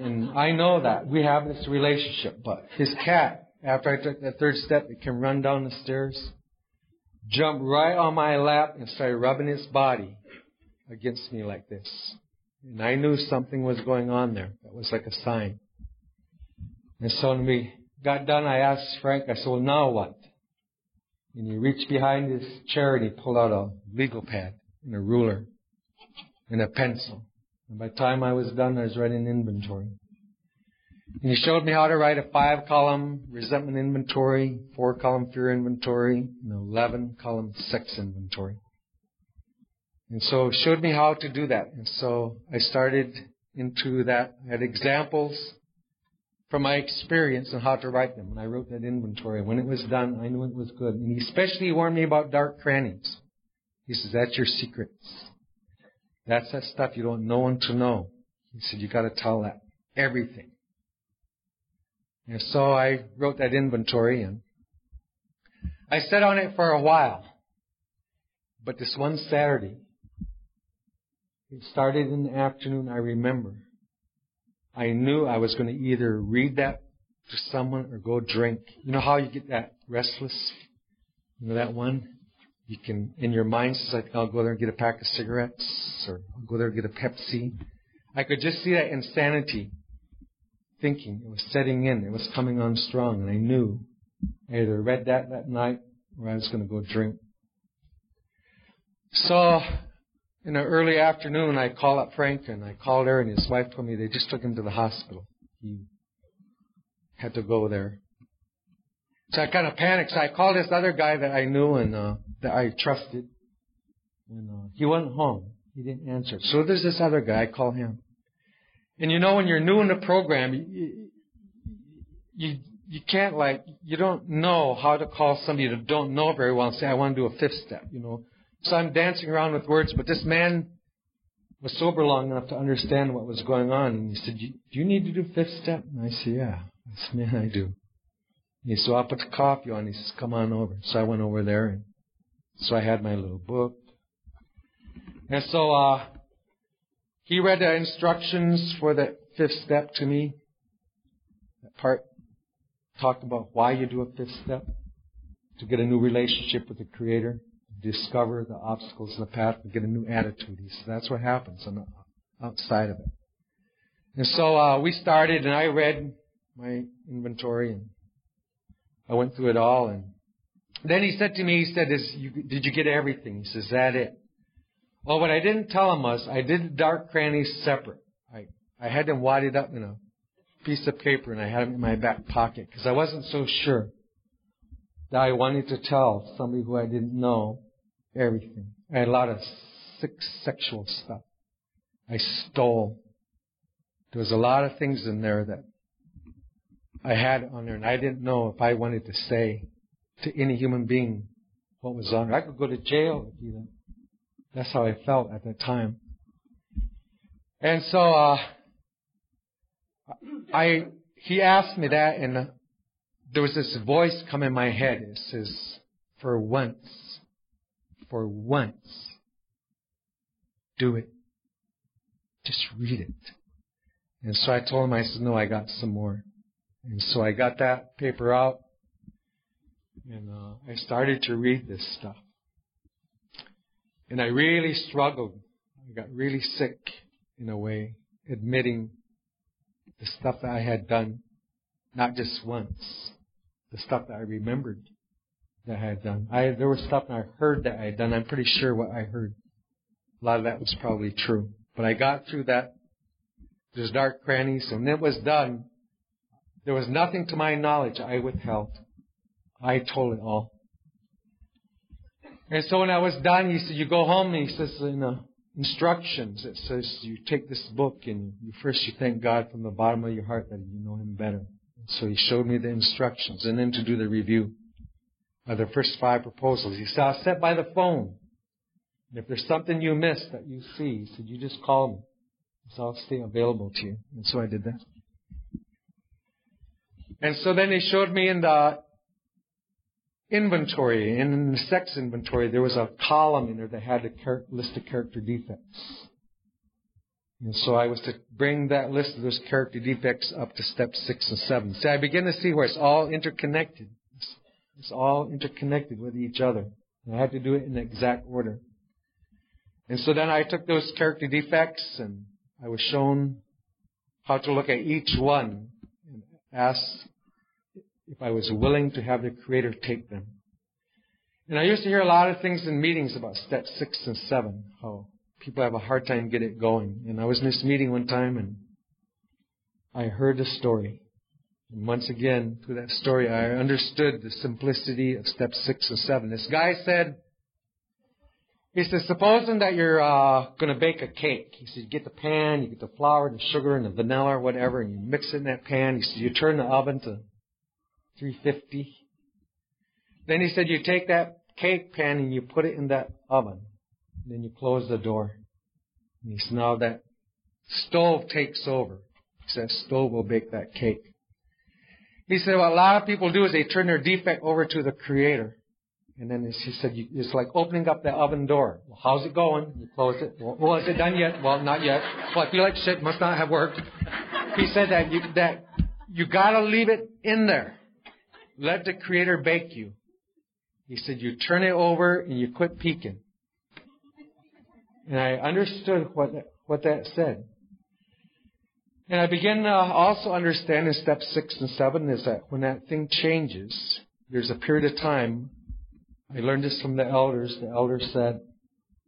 And I know that. We have this relationship. But his cat, after I took that third step, it can run down the stairs, jump right on my lap, and start rubbing its body against me like this. And I knew something was going on there. That was like a sign. And so when we got done, I asked Frank, I said, well, now what? And he reached behind his chair and he pulled out a legal pad and a ruler and a pencil. And by the time I was done, I was writing inventory. And he showed me how to write a five column resentment inventory, four column fear inventory, and 11 column sex inventory. And so showed me how to do that. And so I started into that. I had examples from my experience on how to write them. And I wrote that inventory. When it was done, I knew it was good. And he especially warned me about dark crannies. He says, that's your secrets. That's that stuff you don't know one to know. He said, you gotta tell that. Everything. And so I wrote that inventory and I sat on it for a while. But this one Saturday, it started in the afternoon, I remember. I knew I was going to either read that to someone or go drink. You know how you get that restless? You know that one? You can, in your mind, says like, I'll go there and get a pack of cigarettes or I'll go there and get a Pepsi. I could just see that insanity thinking. It was setting in. It was coming on strong. And I knew I either read that that night or I was going to go drink. So in the early afternoon, I called up Frank and I called her, and his wife told me they just took him to the hospital. He had to go there. So I kind of panicked. So I called this other guy that I knew and uh, that I trusted, and uh, he wasn't home. He didn't answer. So there's this other guy. I call him. And you know, when you're new in the program, you, you you can't like you don't know how to call somebody that don't know very well and say I want to do a fifth step. You know, so I'm dancing around with words, but this man was sober long enough to understand what was going on. And he said, Do you need to do fifth step? And I said, Yeah. I Man, I do. And he said, I'll put the coffee on. He says, Come on over. So I went over there. And so I had my little book. And so uh, he read the instructions for the fifth step to me. That part talked about why you do a fifth step to get a new relationship with the Creator discover the obstacles in the path and get a new attitude. Said, that's what happens on the outside of it. And so uh, we started, and I read my inventory, and I went through it all. And then he said to me, he said, you, "Did you get everything?" He says, "Is that it?" Well, what I didn't tell him was I did the dark crannies separate. I I had them wadded up in a piece of paper, and I had them in my back pocket because I wasn't so sure that I wanted to tell somebody who I didn't know everything. I had a lot of sick sexual stuff. I stole. There was a lot of things in there that I had on there, and I didn't know if I wanted to say to any human being what was on there. I could go to jail if you That's how I felt at that time. And so, uh, I, he asked me that and there was this voice come in my head. It says, for once, for once, do it. Just read it. And so I told him, I said, no, I got some more. And so I got that paper out and uh, I started to read this stuff. And I really struggled. I got really sick in a way, admitting the stuff that I had done, not just once, the stuff that I remembered that I had done. I there was stuff I heard that I had done. I'm pretty sure what I heard. A lot of that was probably true. But I got through that those dark crannies, and it was done, there was nothing to my knowledge I withheld. I told it all. And so when I was done, he said, you go home, and he says in the instructions, it says you take this book and you first you thank God from the bottom of your heart that you know Him better. So he showed me the instructions and then to do the review of the first five proposals. He said, I'll sit by the phone. And if there's something you missed that you see, he said, you just call me. So I'll stay available to you. And so I did that. And so then he showed me in the inventory, in the sex inventory, there was a column in there that had a list of character defects. And so I was to bring that list of those character defects up to step six and seven. See, I begin to see where it's all interconnected. It's, all interconnected with each other. And I had to do it in exact order. And so then I took those character defects and I was shown how to look at each one and asked if I was willing to have the Creator take them. And I used to hear a lot of things in meetings about step six and seven, how people have a hard time get it going. And I was in this meeting one time and I heard a story. And once again, through that story, I understood the simplicity of step six and seven. This guy said, he said, supposing that you're uh, going to bake a cake. He said, you get the pan, you get the flour, the sugar, and the vanilla or whatever, and you mix it in that pan. He said, you turn the oven to 350. Then he said, you take that cake pan and you put it in that oven. And Then you close the door. And he said, now that stove takes over. He said, stove will bake that cake. He said, what a lot of people do is they turn their defect over to the Creator. And then he said, it's like opening up the oven door. Well, how's it going? You close it. Well, is it done yet? Well, not yet. Well, I feel like shit must not have worked. He said that you, that you gotta leave it in there. Let the Creator bake you. He said, you turn it over and you quit peeking. And I understood what what that said. And I begin to also understand in step six and seven is that when that thing changes, there's a period of time I learned this from the elders. The elders said,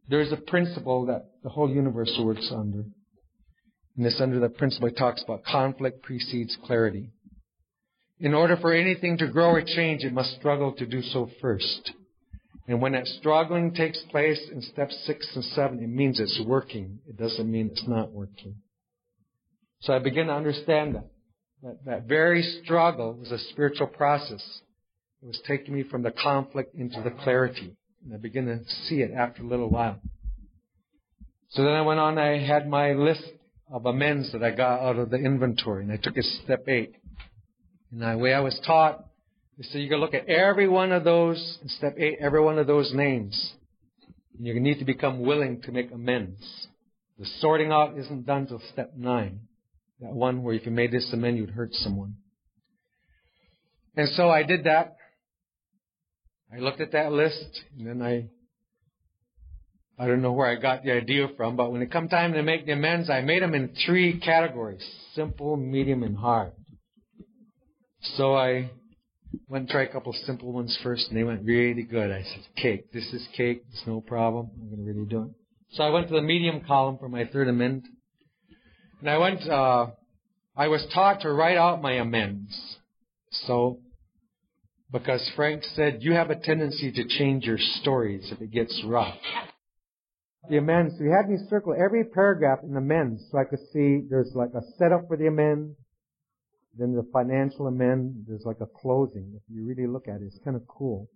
there's a principle that the whole universe works under. And this under the principle it talks about conflict precedes clarity. In order for anything to grow or change, it must struggle to do so first. And when that struggling takes place in steps six and seven, it means it's working. It doesn't mean it's not working. So I begin to understand that. That, that very struggle was a spiritual process. It was taking me from the conflict into the clarity. And I began to see it after a little while. So then I went on, I had my list of amends that I got out of the inventory, and I took it step eight. And the way I was taught is so you can look at every one of those, in step eight, every one of those names. And you need to become willing to make amends. The sorting out isn't done till step nine. That one where if you made this amend, you'd hurt someone. And so I did that. I looked at that list and then I, I don't know where I got the idea from, but when it come time to make the amends, I made them in three categories. Simple, medium, and hard. So I went and tried a couple simple ones first and they went really good. I said, cake. This is cake. It's no problem. I'm going to really do it. So I went to the medium column for my third amend. And I went, uh, I was taught to write out my amends. So because Frank said you have a tendency to change your stories if it gets rough. The amends, he had me circle every paragraph in the amends so I could see there's like a setup for the amend, then the financial amend, there's like a closing. If you really look at it, it's kind of cool.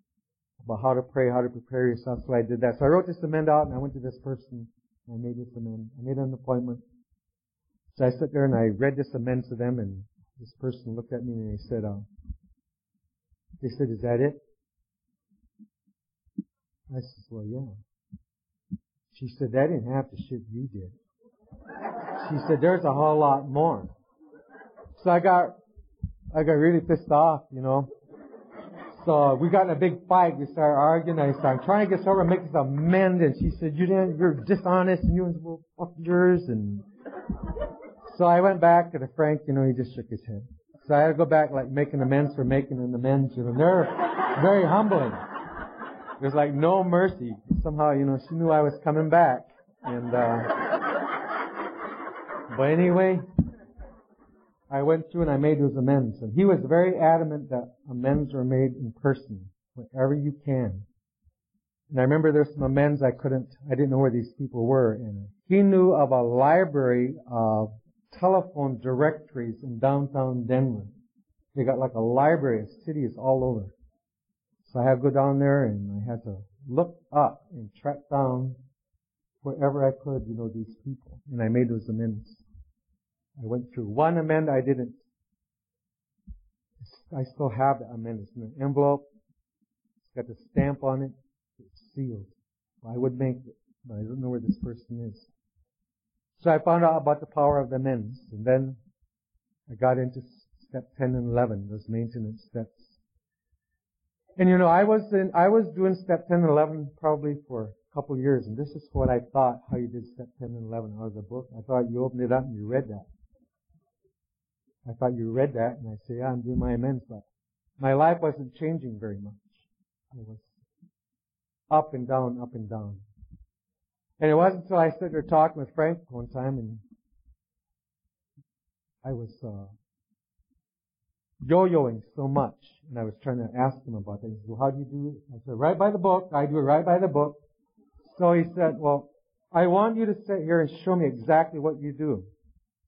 about how to pray, how to prepare yourself. So I did that. So I wrote this amend out and I went to this person and I made this amend. I made an appointment. So I sat there and I read this amend to them and this person looked at me and they said, uh, they said, is that it? I said, well, yeah. She said, that didn't have the shit you did. She said, there's a whole lot more. So I got, I got really pissed off, you know. So we got in a big fight. We started arguing. I started trying to get sober and make this amend. And she said, you didn't, you're dishonest and you, well, fuck yours. And so I went back to the Frank, you know, he just shook his head. So I had to go back like making amends for making an amends, know. And they're very humbling. There's like no mercy. Somehow, you know, she knew I was coming back. And, uh, but anyway, I went through and I made those amends. And he was very adamant that amends were made in person, wherever you can. And I remember there's some amends I couldn't, I didn't know where these people were. And he knew of a library of telephone directories in downtown Denver. They got like a library of cities all over. So I had to go down there and I had to look up and track down wherever I could, you know, these people. And I made those amends. I went through one amend I didn't. I still have the amend. It's in an envelope. It's got the stamp on it. It's sealed. I would make it, but I don't know where this person is. So I found out about the power of the amends, and then I got into step 10 and 11, those maintenance steps. And you know, I was in, I was doing step 10 and 11 probably for a couple of years, and this is what I thought how you did step 10 and 11 out of the book. I thought you opened it up and you read that. I thought you read that, and I say, yeah, I'm doing my amends, but my life wasn't changing very much. I was up and down, up and down. And it wasn't until I stood there talking with Frank one time, and I was uh, yo-yoing so much, and I was trying to ask him about it. He said, well, how do you do it? I said, right by the book. I do it right by the book. So he said, well, I want you to sit here and show me exactly what you do.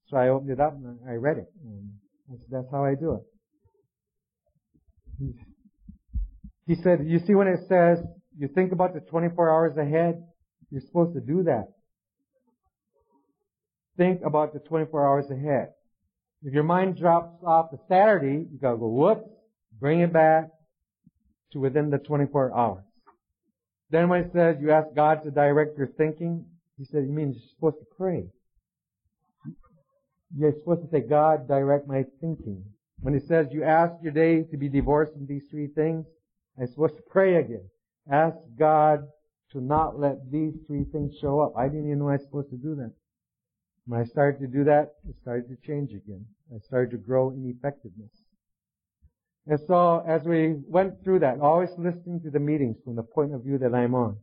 So I opened it up and I read it. And I said, that's how I do it. He said, you see when it says, you think about the 24 hours ahead, you're supposed to do that. Think about the 24 hours ahead. If your mind drops off to Saturday, you gotta go, whoops, bring it back to within the 24 hours. Then when it says you ask God to direct your thinking, he said, you mean you're supposed to pray. You're supposed to say, God, direct my thinking. When it says you ask your day to be divorced from these three things, I'm supposed to pray again. Ask God to not let these three things show up. I didn't even know I was supposed to do that. When I started to do that, it started to change again. I started to grow in effectiveness. And so as we went through that, always listening to the meetings from the point of view that I'm on.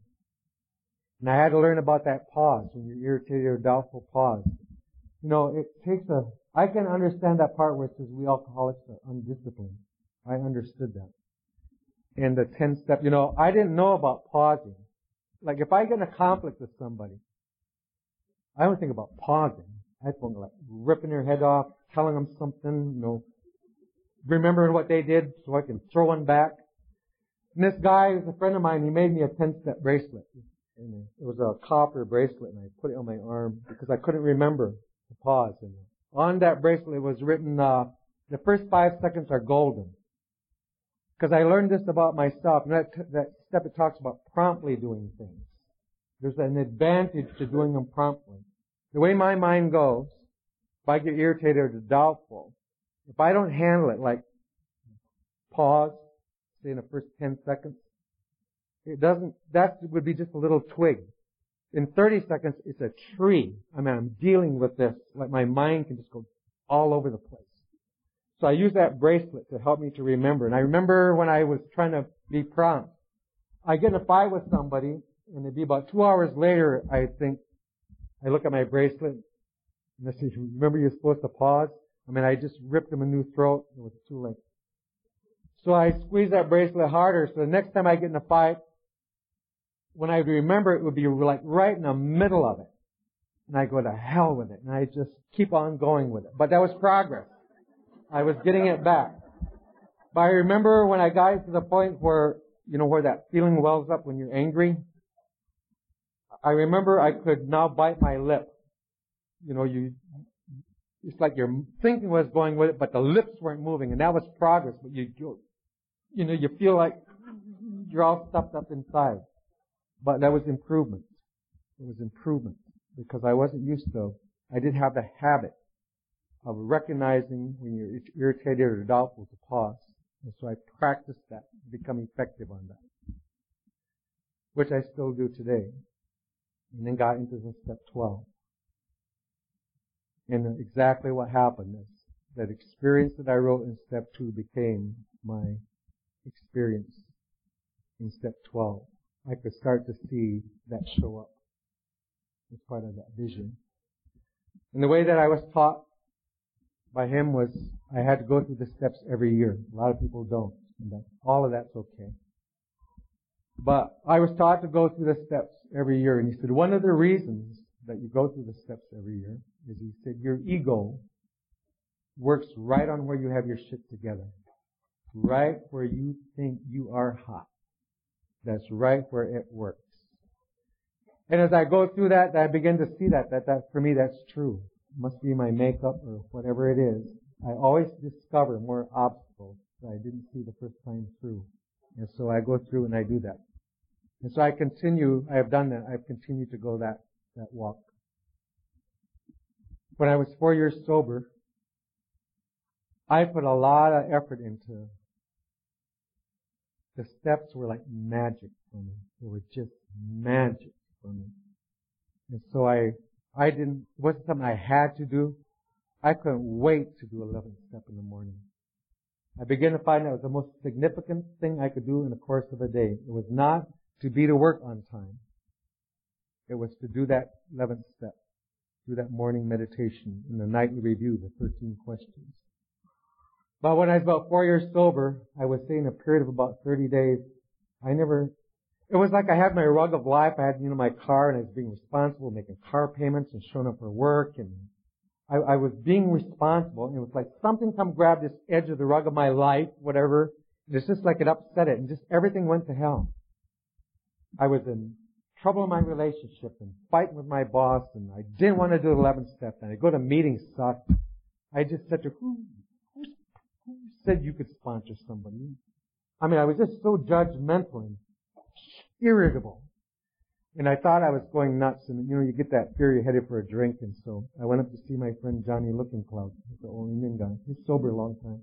And I had to learn about that pause, when you're irritated or doubtful pause you know, it takes a, I can understand that part where it says we alcoholics are undisciplined. I understood that. And the 10 step, you know, I didn't know about pausing. Like if I get in a conflict with somebody, I don't think about pausing. I think like ripping their head off, telling them something, you know, remembering what they did so I can throw them back. And this guy is a friend of mine, he made me a 10 step bracelet. And it was a copper bracelet and I put it on my arm because I couldn't remember to pause. And on that bracelet was written, uh, the first five seconds are golden. Because I learned this about myself. And that, that step it talks about promptly doing things. There's an advantage to doing them promptly. The way my mind goes, if I get irritated or doubtful, if I don't handle it like pause, say in the first 10 seconds, it doesn't, that would be just a little twig in 30 seconds, it's a tree. I mean, I'm dealing with this. Like my mind can just go all over the place. So I use that bracelet to help me to remember. And I remember when I was trying to be prompt. I get in a fight with somebody, and it'd be about two hours later, I think, I look at my bracelet, and I say, remember you're supposed to pause? I mean, I just ripped him a new throat. It was too late. So I squeeze that bracelet harder, so the next time I get in a fight, when I remember it would be like right in the middle of it. And I go to hell with it. And I just keep on going with it. But that was progress. I was getting it back. But I remember when I got to the point where you know where that feeling wells up when you're angry? I remember I could now bite my lip. You know, you, it's like your thinking was going with it, but the lips weren't moving, and that was progress. But you, you know, you feel like you're all stuffed up inside. But that was improvement. It was improvement because I wasn't used to. I did have the habit of recognizing when you're irritated or doubtful to pause. And so I practiced that, become effective on that. Which I still do today. And then got into step 12. And exactly what happened is that experience that I wrote in step 2 became my experience in step 12. I could start to see that show up as part of that vision. And the way that I was taught by him was I had to go through the steps every year. A lot of people don't. All of that's okay. But I was taught to go through the steps every year. And he said, one of the reasons that you go through the steps every year is he said, your ego works right on where you have your shit together. Right where you think you are hot. That's right where it works. And as I go through that, I begin to see that, that, that for me that's true must be my makeup or whatever it is, I always discover more obstacles that I didn't see the first time through. And so I go through and I do that. And so I continue, I have done that, I've continued to go that, that walk. When I was four years sober, I put a lot of effort into the steps were like magic for me. They were just magic for me. And so I I didn't, it wasn't something I had to do. I couldn't wait to do 11th step in the morning. I began to find that was the most significant thing I could do in the course of a day. It was not to be to work on time. It was to do that 11th step, do that morning meditation and the nightly review, of the 13 questions. But when I was about four years sober, I was saying a period of about 30 days, I never it was like I had my rug of life. I had, you know, my car and I was being responsible, making car payments and showing up for work and I, I was being responsible and it was like something come grab this edge of the rug of my life, whatever. And it's just like it upset it and just everything went to hell. I was in trouble in my relationship and fighting with my boss and I didn't want to do the 11th step and I go to meetings sucked. I just said to who, who, who said you could sponsor somebody? I mean, I was just so judgmental and irritable. And I thought I was going nuts, and you know, you get that fear you're headed for a drink, and so I went up to see my friend Johnny Looking Cloud, the old Indian guy. He's sober a long time.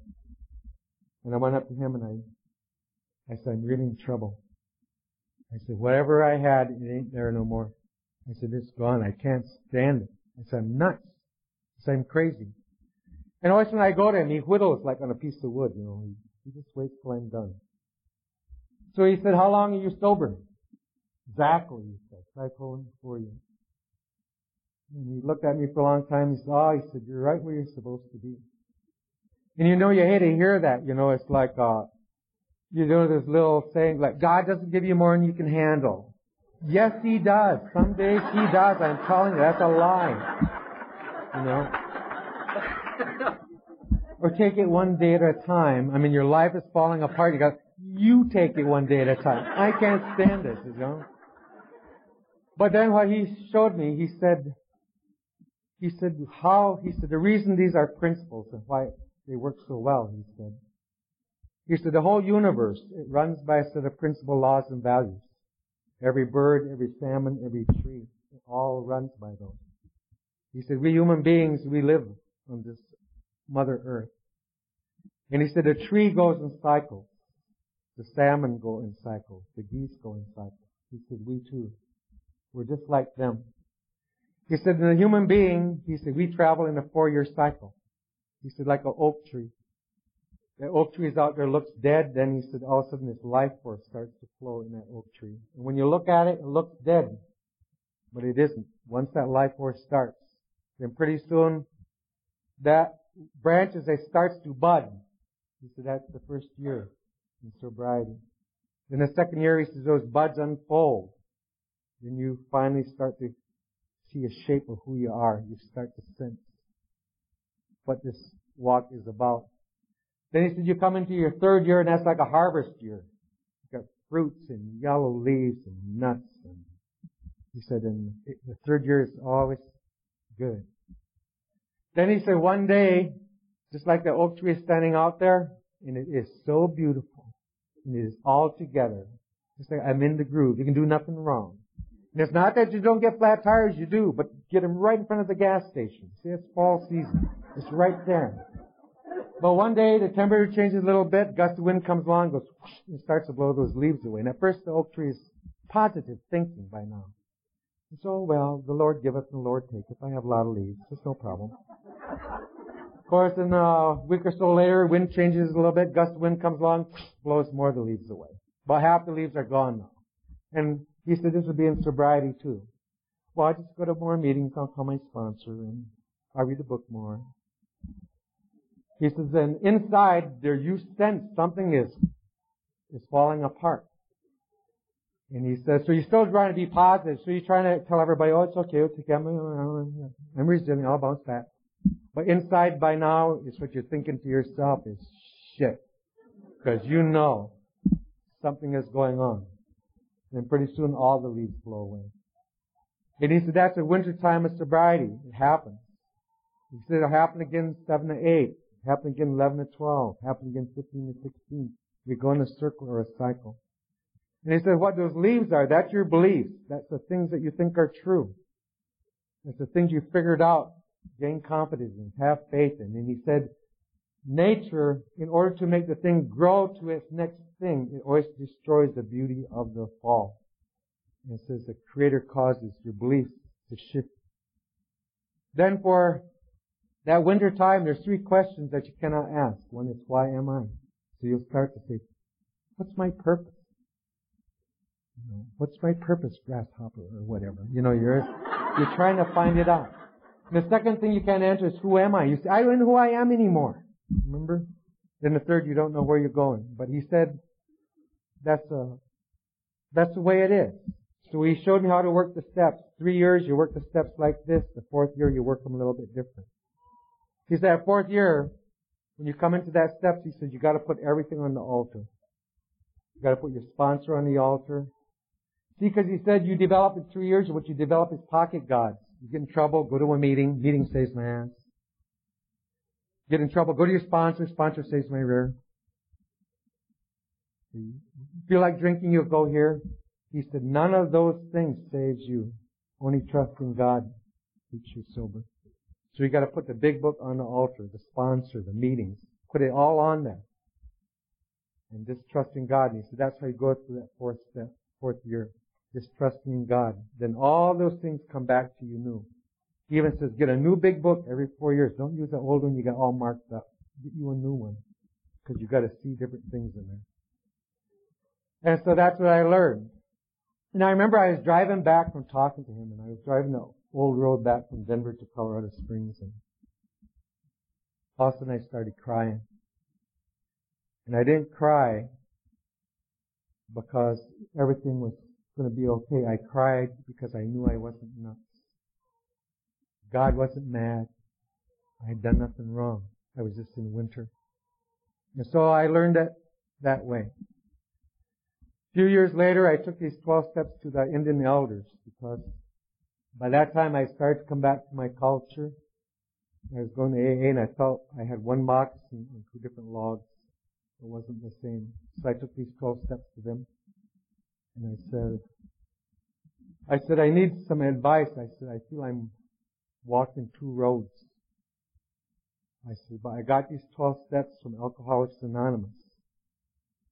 And I went up to him and I, I said, I'm really in trouble. I said, whatever I had, it ain't there no more. I said, it's gone. I can't stand it. I said, I'm nuts. I said, I'm crazy. And always when I go to him, he whittles like on a piece of wood, you know. He, he just waits till I'm done. So he said, how long are you sober? Exactly, he said. Him for you. And he looked at me for a long time. He said, oh, he said, you're right where you're supposed to be. And you know, you hate to hear that. You know, it's like, uh, you know, this little saying like, God doesn't give you more than you can handle. Yes, He does. Some days He does. I'm telling you, that's a lie. You know? or take it one day at a time. I mean, your life is falling apart. You got, you take it one day at a time. I can't stand this, you know. But then what he showed me, he said, he said how, he said the reason these are principles and why they work so well, he said. He said the whole universe, it runs by a set of principal laws and values. Every bird, every salmon, every tree, it all runs by those. He said we human beings, we live on this Mother Earth. And he said a tree goes in cycles. The salmon go in cycles. The geese go in cycles. He said, we too. We're just like them. He said, in a human being, he said, we travel in a four-year cycle. He said, like an oak tree. The oak tree is out there, looks dead, then he said, all of a sudden this life force starts to flow in that oak tree. And when you look at it, it looks dead. But it isn't. Once that life force starts, then pretty soon, that branch as it starts to bud. He said, that's the first year in sobriety. Then the second year, he says, those buds unfold. Then you finally start to see a shape of who you are. You start to sense what this walk is about. Then he said, you come into your third year and that's like a harvest year. You got fruits and yellow leaves and nuts. And he said, and the third year is always good. Then he said, one day, just like the oak tree is standing out there, and it is so beautiful, and it is all together. It's like I'm in the groove. You can do nothing wrong. And it's not that you don't get flat tires, you do, but get them right in front of the gas station. See, it's fall season. It's right there. But one day the temperature changes a little bit, gust of wind comes along, goes whoosh, and starts to blow those leaves away. And at first the oak tree is positive thinking by now. And so, well, the Lord giveth and the Lord taketh. I have a lot of leaves. It's no problem. Course, in a week or so later, wind changes a little bit, gust wind comes along, blows more of the leaves away. About half the leaves are gone now. And he said this would be in sobriety too. Well, I just go to more meetings, I'll call my sponsor, and I read the book more. He says, and inside there you sense something is, is falling apart. And he says, so you're still trying to be positive, so you're trying to tell everybody, oh, it's okay, it's okay, I'm, I'm resisting, I'll bounce back. But inside by now is what you're thinking to yourself is shit. Because you know something is going on. And pretty soon all the leaves blow away. And he said that's a winter time of sobriety. It happens. He said it'll happen again 7 to 8. Happen again 11 to 12. Happen again 15 to 16. We go in a circle or a cycle. And he said what those leaves are, that's your beliefs. That's the things that you think are true. That's the things you figured out, gain confidence in, have faith in. And he said, nature, in order to make the thing grow to its next thing, it always destroys the beauty of the fall. And it says the Creator causes your beliefs to shift. Then for that winter time, there's three questions that you cannot ask. One is, why am I? So you'll start to say, what's my purpose? You know, what's my purpose, grasshopper, or whatever? You know, you're, you're trying to find it out. The second thing you can't answer is, who am I? You say, I don't know who I am anymore. Remember? Then the third, you don't know where you're going. But he said, that's a, that's the way it is. So he showed me how to work the steps. Three years, you work the steps like this. The fourth year, you work them a little bit different. He said, fourth year, when you come into that steps, he said, you gotta put everything on the altar. You gotta put your sponsor on the altar. See, because he said you develop in three years, what you develop is pocket gods. You get in trouble, go to a meeting, meeting says mass. Get in trouble, go to your sponsor, sponsor says my rear. Feel like drinking, you'll go here. He said, none of those things saves you. Only trust in God keeps you sober. So you gotta put the big book on the altar, the sponsor, the meetings. Put it all on there. And just trust in God. And he said, that's how you go through that fourth step, fourth year. Just trusting in God. Then all those things come back to you new. He even says, get a new big book every four years. Don't use the old one you got all marked up. Get you a new one. Because you gotta see different things in there. And so that's what I learned. And I remember I was driving back from talking to him and I was driving the old road back from Denver to Colorado Springs and all of a sudden I started crying. And I didn't cry because everything was going to be okay. I cried because I knew I wasn't nuts. God wasn't mad. I had done nothing wrong. I was just in winter. And so I learned it that way. A few years later, I took these 12 steps to the Indian elders because by that time I started to come back to my culture. I was going to AA and I felt I had one box and, and two different logs. It wasn't the same. So I took these 12 steps to them and I said, I said, I need some advice. I said, I feel I'm walking two roads. I said, but I got these 12 steps from Alcoholics Anonymous.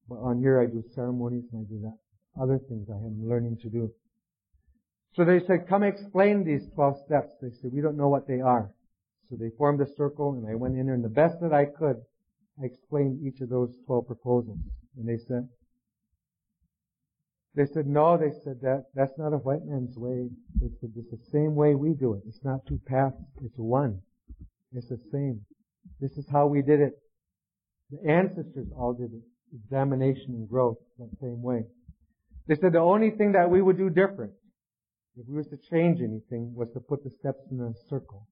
But on here I do ceremonies and I do that other things I am learning to do. So they said, come explain these 12 steps. They said, we don't know what they are. So they formed a circle and I went in there and the best that I could, I explained each of those 12 proposals. And they said, they said, no, they said that, that's not a white man's way. They said, it's the same way we do it. It's not two paths, it's one. It's the same. This is how we did it. The ancestors all did it. Examination and growth, that same way. They said the only thing that we would do different, if we was to change anything, was to put the steps in a circle.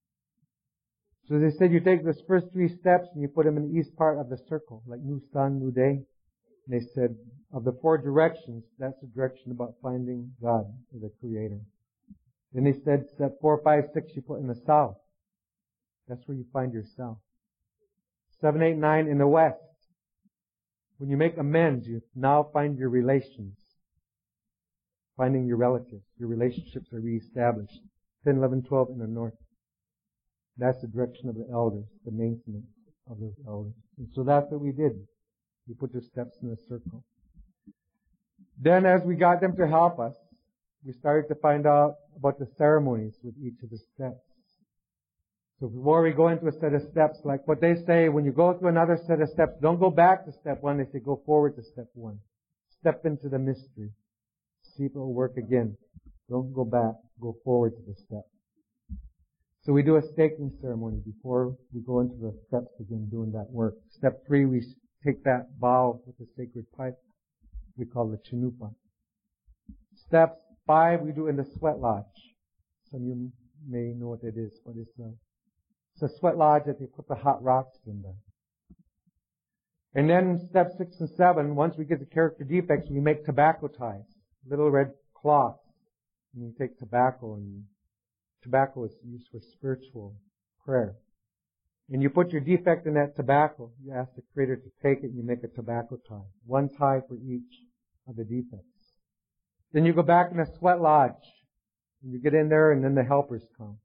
So they said you take those first three steps and you put them in the east part of the circle, like new sun, new day. And they said, of the four directions, that's the direction about finding God, the Creator. Then they said, step four, five, six, you put in the south. That's where you find yourself. Seven, eight, nine in the west. When you make amends, you now find your relations. Finding your relatives. Your relationships are reestablished. 10, 11, 12 in the north. That's the direction of the elders, the maintenance of those elders. And so that's what we did. We put the steps in a circle. Then as we got them to help us, we started to find out about the ceremonies with each of the steps. So before we go into a set of steps, like what they say, when you go to another set of steps, don't go back to step one. They say go forward to step one. Step into the mystery. See if it will work again. Don't go back. Go forward to the step. So we do a staking ceremony before we go into the steps begin doing that work. Step three, we take that vow with the sacred pipe. We call it chanupa. Step five, we do in the sweat lodge. Some of you may know what it is, but it's a it's a sweat lodge that they put the hot rocks in there. And then step six and seven, once we get the character defects, we make tobacco ties, little red cloths. And you take tobacco and tobacco is used for spiritual prayer. And you put your defect in that tobacco. You ask the Creator to take it and you make a tobacco tie. One tie for each of the defects. Then you go back in a sweat lodge. And you get in there and then the helpers come.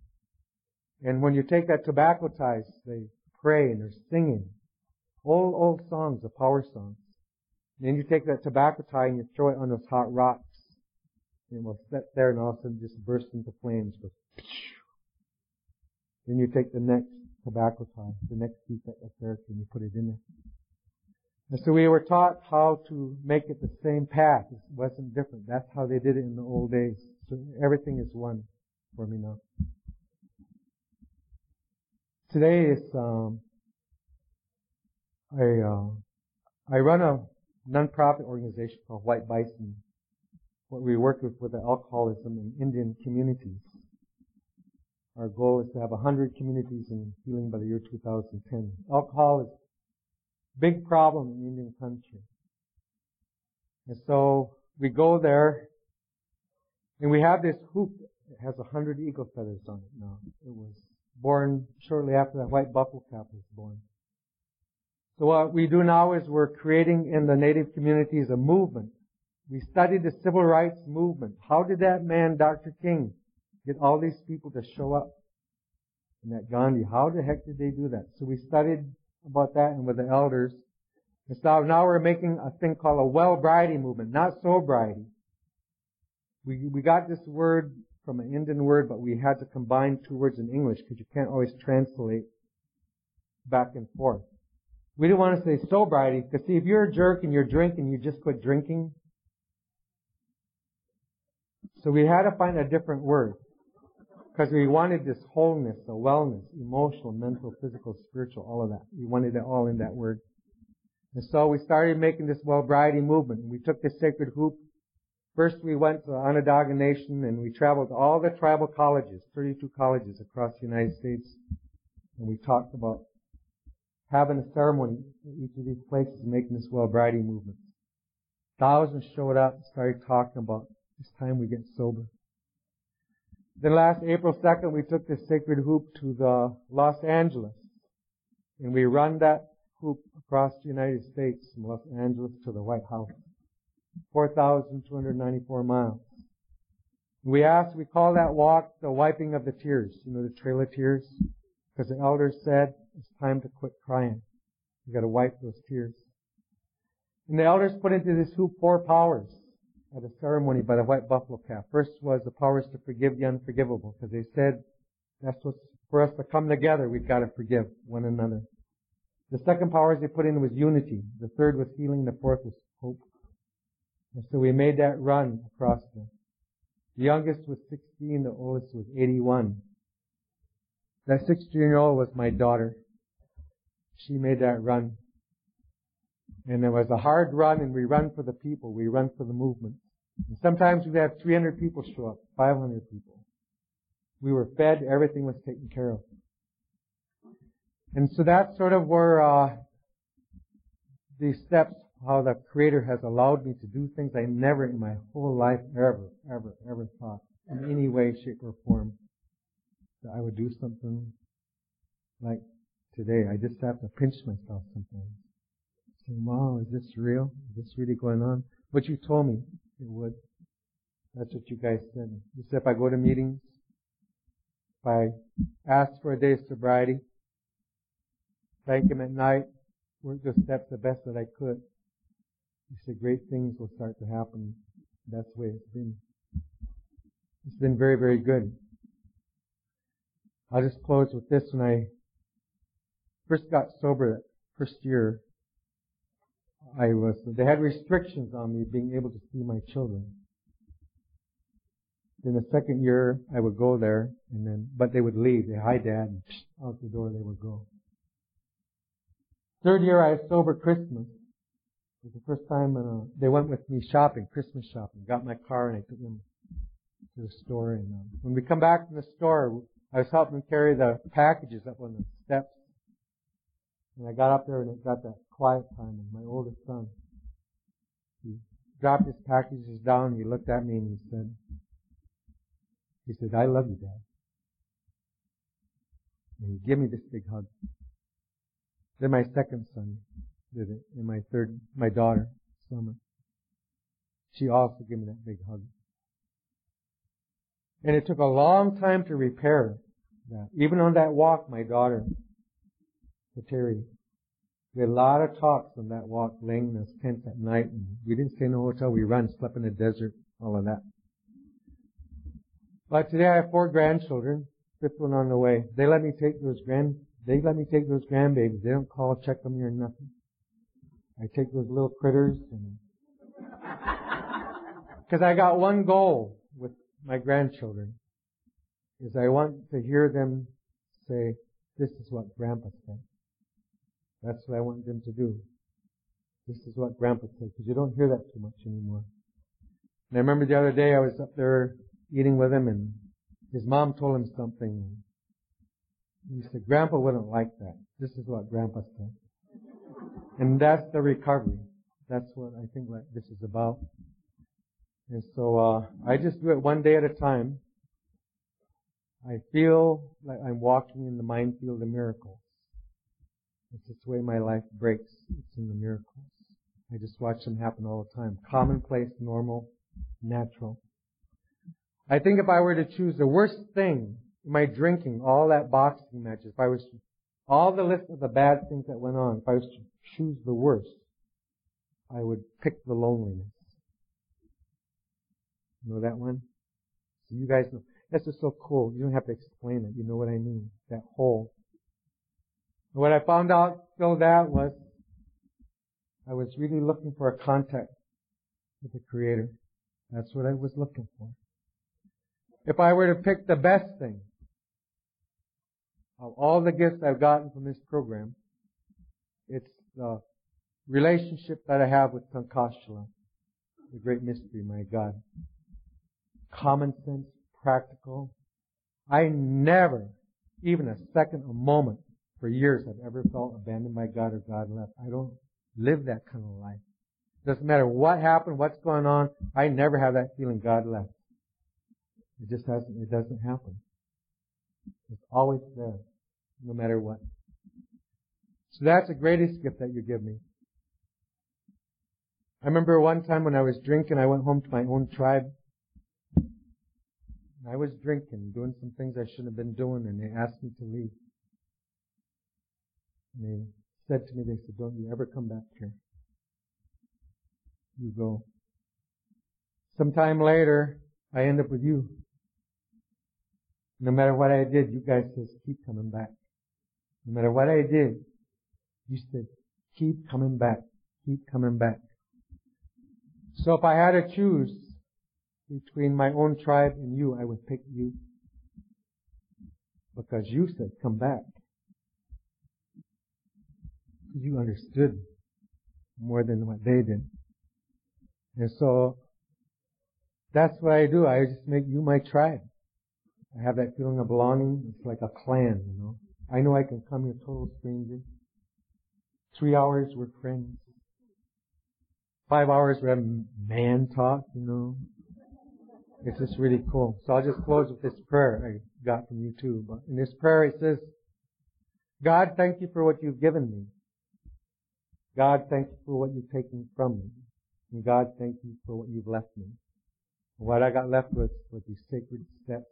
And when you take that tobacco ties, they pray and they're singing. Old, old songs, the power songs. And then you take that tobacco tie and you throw it on those hot rocks. And it will sit there and all of a sudden just burst into flames. Then you take the next tobacco tie, the next defect of character, and you put it in there. And so we were taught how to make it the same path. It wasn't different. That's how they did it in the old days. So everything is one for me now. Today is um, I uh, I run a nonprofit organization called White Bison. What we work with with alcoholism in Indian communities. Our goal is to have 100 communities in healing by the year 2010. Alcohol is a big problem in Indian country. And so we go there and we have this hoop that has 100 eagle feathers on it now. It was born shortly after that white buffalo calf was born. So what we do now is we're creating in the native communities a movement. We studied the civil rights movement. How did that man, Dr. King, get all these people to show up? And that Gandhi, how the heck did they do that? So we studied about that and with the elders. And so now we're making a thing called a well-briety movement, not sobriety. We, we got this word from an Indian word, but we had to combine two words in English because you can't always translate back and forth. We didn't want to say sobriety because see, if you're a jerk and you're drinking, you just quit drinking. So we had to find a different word because we wanted this wholeness, a wellness, emotional, mental, physical, spiritual, all of that. We wanted it all in that word. And so we started making this well-briety movement. We took the sacred hoop First, we went to the Onondaga Nation and we traveled to all the tribal colleges, 32 colleges across the United States, and we talked about having a ceremony at each of these places making this well-briety movement. Thousands showed up and started talking about it's time we get sober. Then last April 2nd, we took this sacred hoop to the Los Angeles, and we run that hoop across the United States from Los Angeles to the White House. 4,294 miles. We asked, we call that walk the wiping of the tears, you know, the trail of tears, because the elders said it's time to quit crying. You gotta wipe those tears. And the elders put into this hoop four powers at a ceremony by the white buffalo calf. First was the powers to forgive the unforgivable, because they said that's what's for us to come together, we've got to forgive one another. The second powers they put in was unity. The third was healing. The fourth was hope. And so we made that run across them. The youngest was 16, the oldest was 81. That 16 year old was my daughter. She made that run. And it was a hard run and we run for the people. We run for the movement. And sometimes we'd have 300 people show up, 500 people. We were fed, everything was taken care of. And so that's sort of where, uh, steps how the Creator has allowed me to do things I never in my whole life ever, ever, ever thought in any way, shape, or form that I would do something like today. I just have to pinch myself sometimes. Saying, wow, is this real? Is this really going on? What you told me it would. That's what you guys said. You said if I go to meetings, if I ask for a day of sobriety, thank Him at night, work the steps the best that I could. You said great things will start to happen. That's the way it's been. It's been very, very good. I'll just close with this. When I first got sober that first year, I was, they had restrictions on me being able to see my children. Then the second year, I would go there, and then, but they would leave. They, hi dad, and out the door they would go. Third year, I was sober Christmas. It was the first time uh, they went with me shopping, Christmas shopping. Got my car and I took them to the store. And um, when we come back from the store, I was helping them carry the packages up on the steps. And I got up there and it got that quiet time. And my oldest son, he dropped his packages down. He looked at me and he said, he said, I love you, Dad. And he gave me this big hug. Then my second son did it, and my third, my daughter, Summer. She also gave me that big hug. And it took a long time to repair that. Even on that walk, my daughter, Terry, we had a lot of talks on that walk, laying in those tents at night, and we didn't stay in a hotel. We ran, slept in the desert, all of that. But today I have four grandchildren, fifth one on the way. They let me take those grand, they let me take those grandbabies. They don't call, check them or nothing. I take those little critters and, cause I got one goal with my grandchildren, is I want to hear them say, this is what grandpa said. That's what I want them to do. This is what grandpa said, because you don't hear that too much anymore. And I remember the other day I was up there eating with him and his mom told him something. He said, Grandpa wouldn't like that. This is what Grandpa said. And that's the recovery. That's what I think like this is about. And so, uh, I just do it one day at a time. I feel like I'm walking in the minefield of miracles. It's just the way my life breaks. It's in the miracles. I just watch them happen all the time. Commonplace, normal, natural. I think if I were to choose the worst thing, my drinking, all that boxing matches, if I was to, all the list of the bad things that went on, if I was to choose the worst, I would pick the loneliness. You know that one? So you guys know. That's just so cool. You don't have to explain it. You know what I mean. That hole. What I found out still that was I was really looking for a contact with the Creator. That's what I was looking for if I were to pick the best thing of all the gifts I've gotten from this program, it's the relationship that I have with Tunkashila, the great mystery, my God. Common sense, practical. I never, even a second, a moment, for years, I've ever felt abandoned by God or God left. I don't live that kind of life. Doesn't matter what happened, what's going on, I never have that feeling God left. It just doesn't, it doesn't happen. It's always there, no matter what. So that's the greatest gift that you give me. I remember one time when I was drinking, I went home to my own tribe. I was drinking, doing some things I shouldn't have been doing, and they asked me to leave. And they said to me, they said, don't you ever come back here. You go. Sometime later, I end up with you. No matter what I did, you guys says, keep coming back. No matter what I did, you said, keep coming back. Keep coming back. So if I had to choose between my own tribe and you, I would pick you. Because you said, come back. You understood more than what they did. And so, that's what I do. I just make you my tribe. I have that feeling of belonging. It's like a clan, you know. I know I can come here total stranger. Three hours, we're friends. five hours we have man talk, you know. It's just really cool. So I'll just close with this prayer I got from you too. But in this prayer it says, God, thank you for what you've given me. God, thank you for what you've taken from me. And God, thank you for what you've left me. And what I got left with were these sacred steps.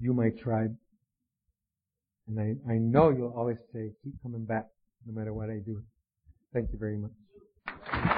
You, my tribe. And I, I know you'll always say, keep coming back no matter what I do. Thank you very much.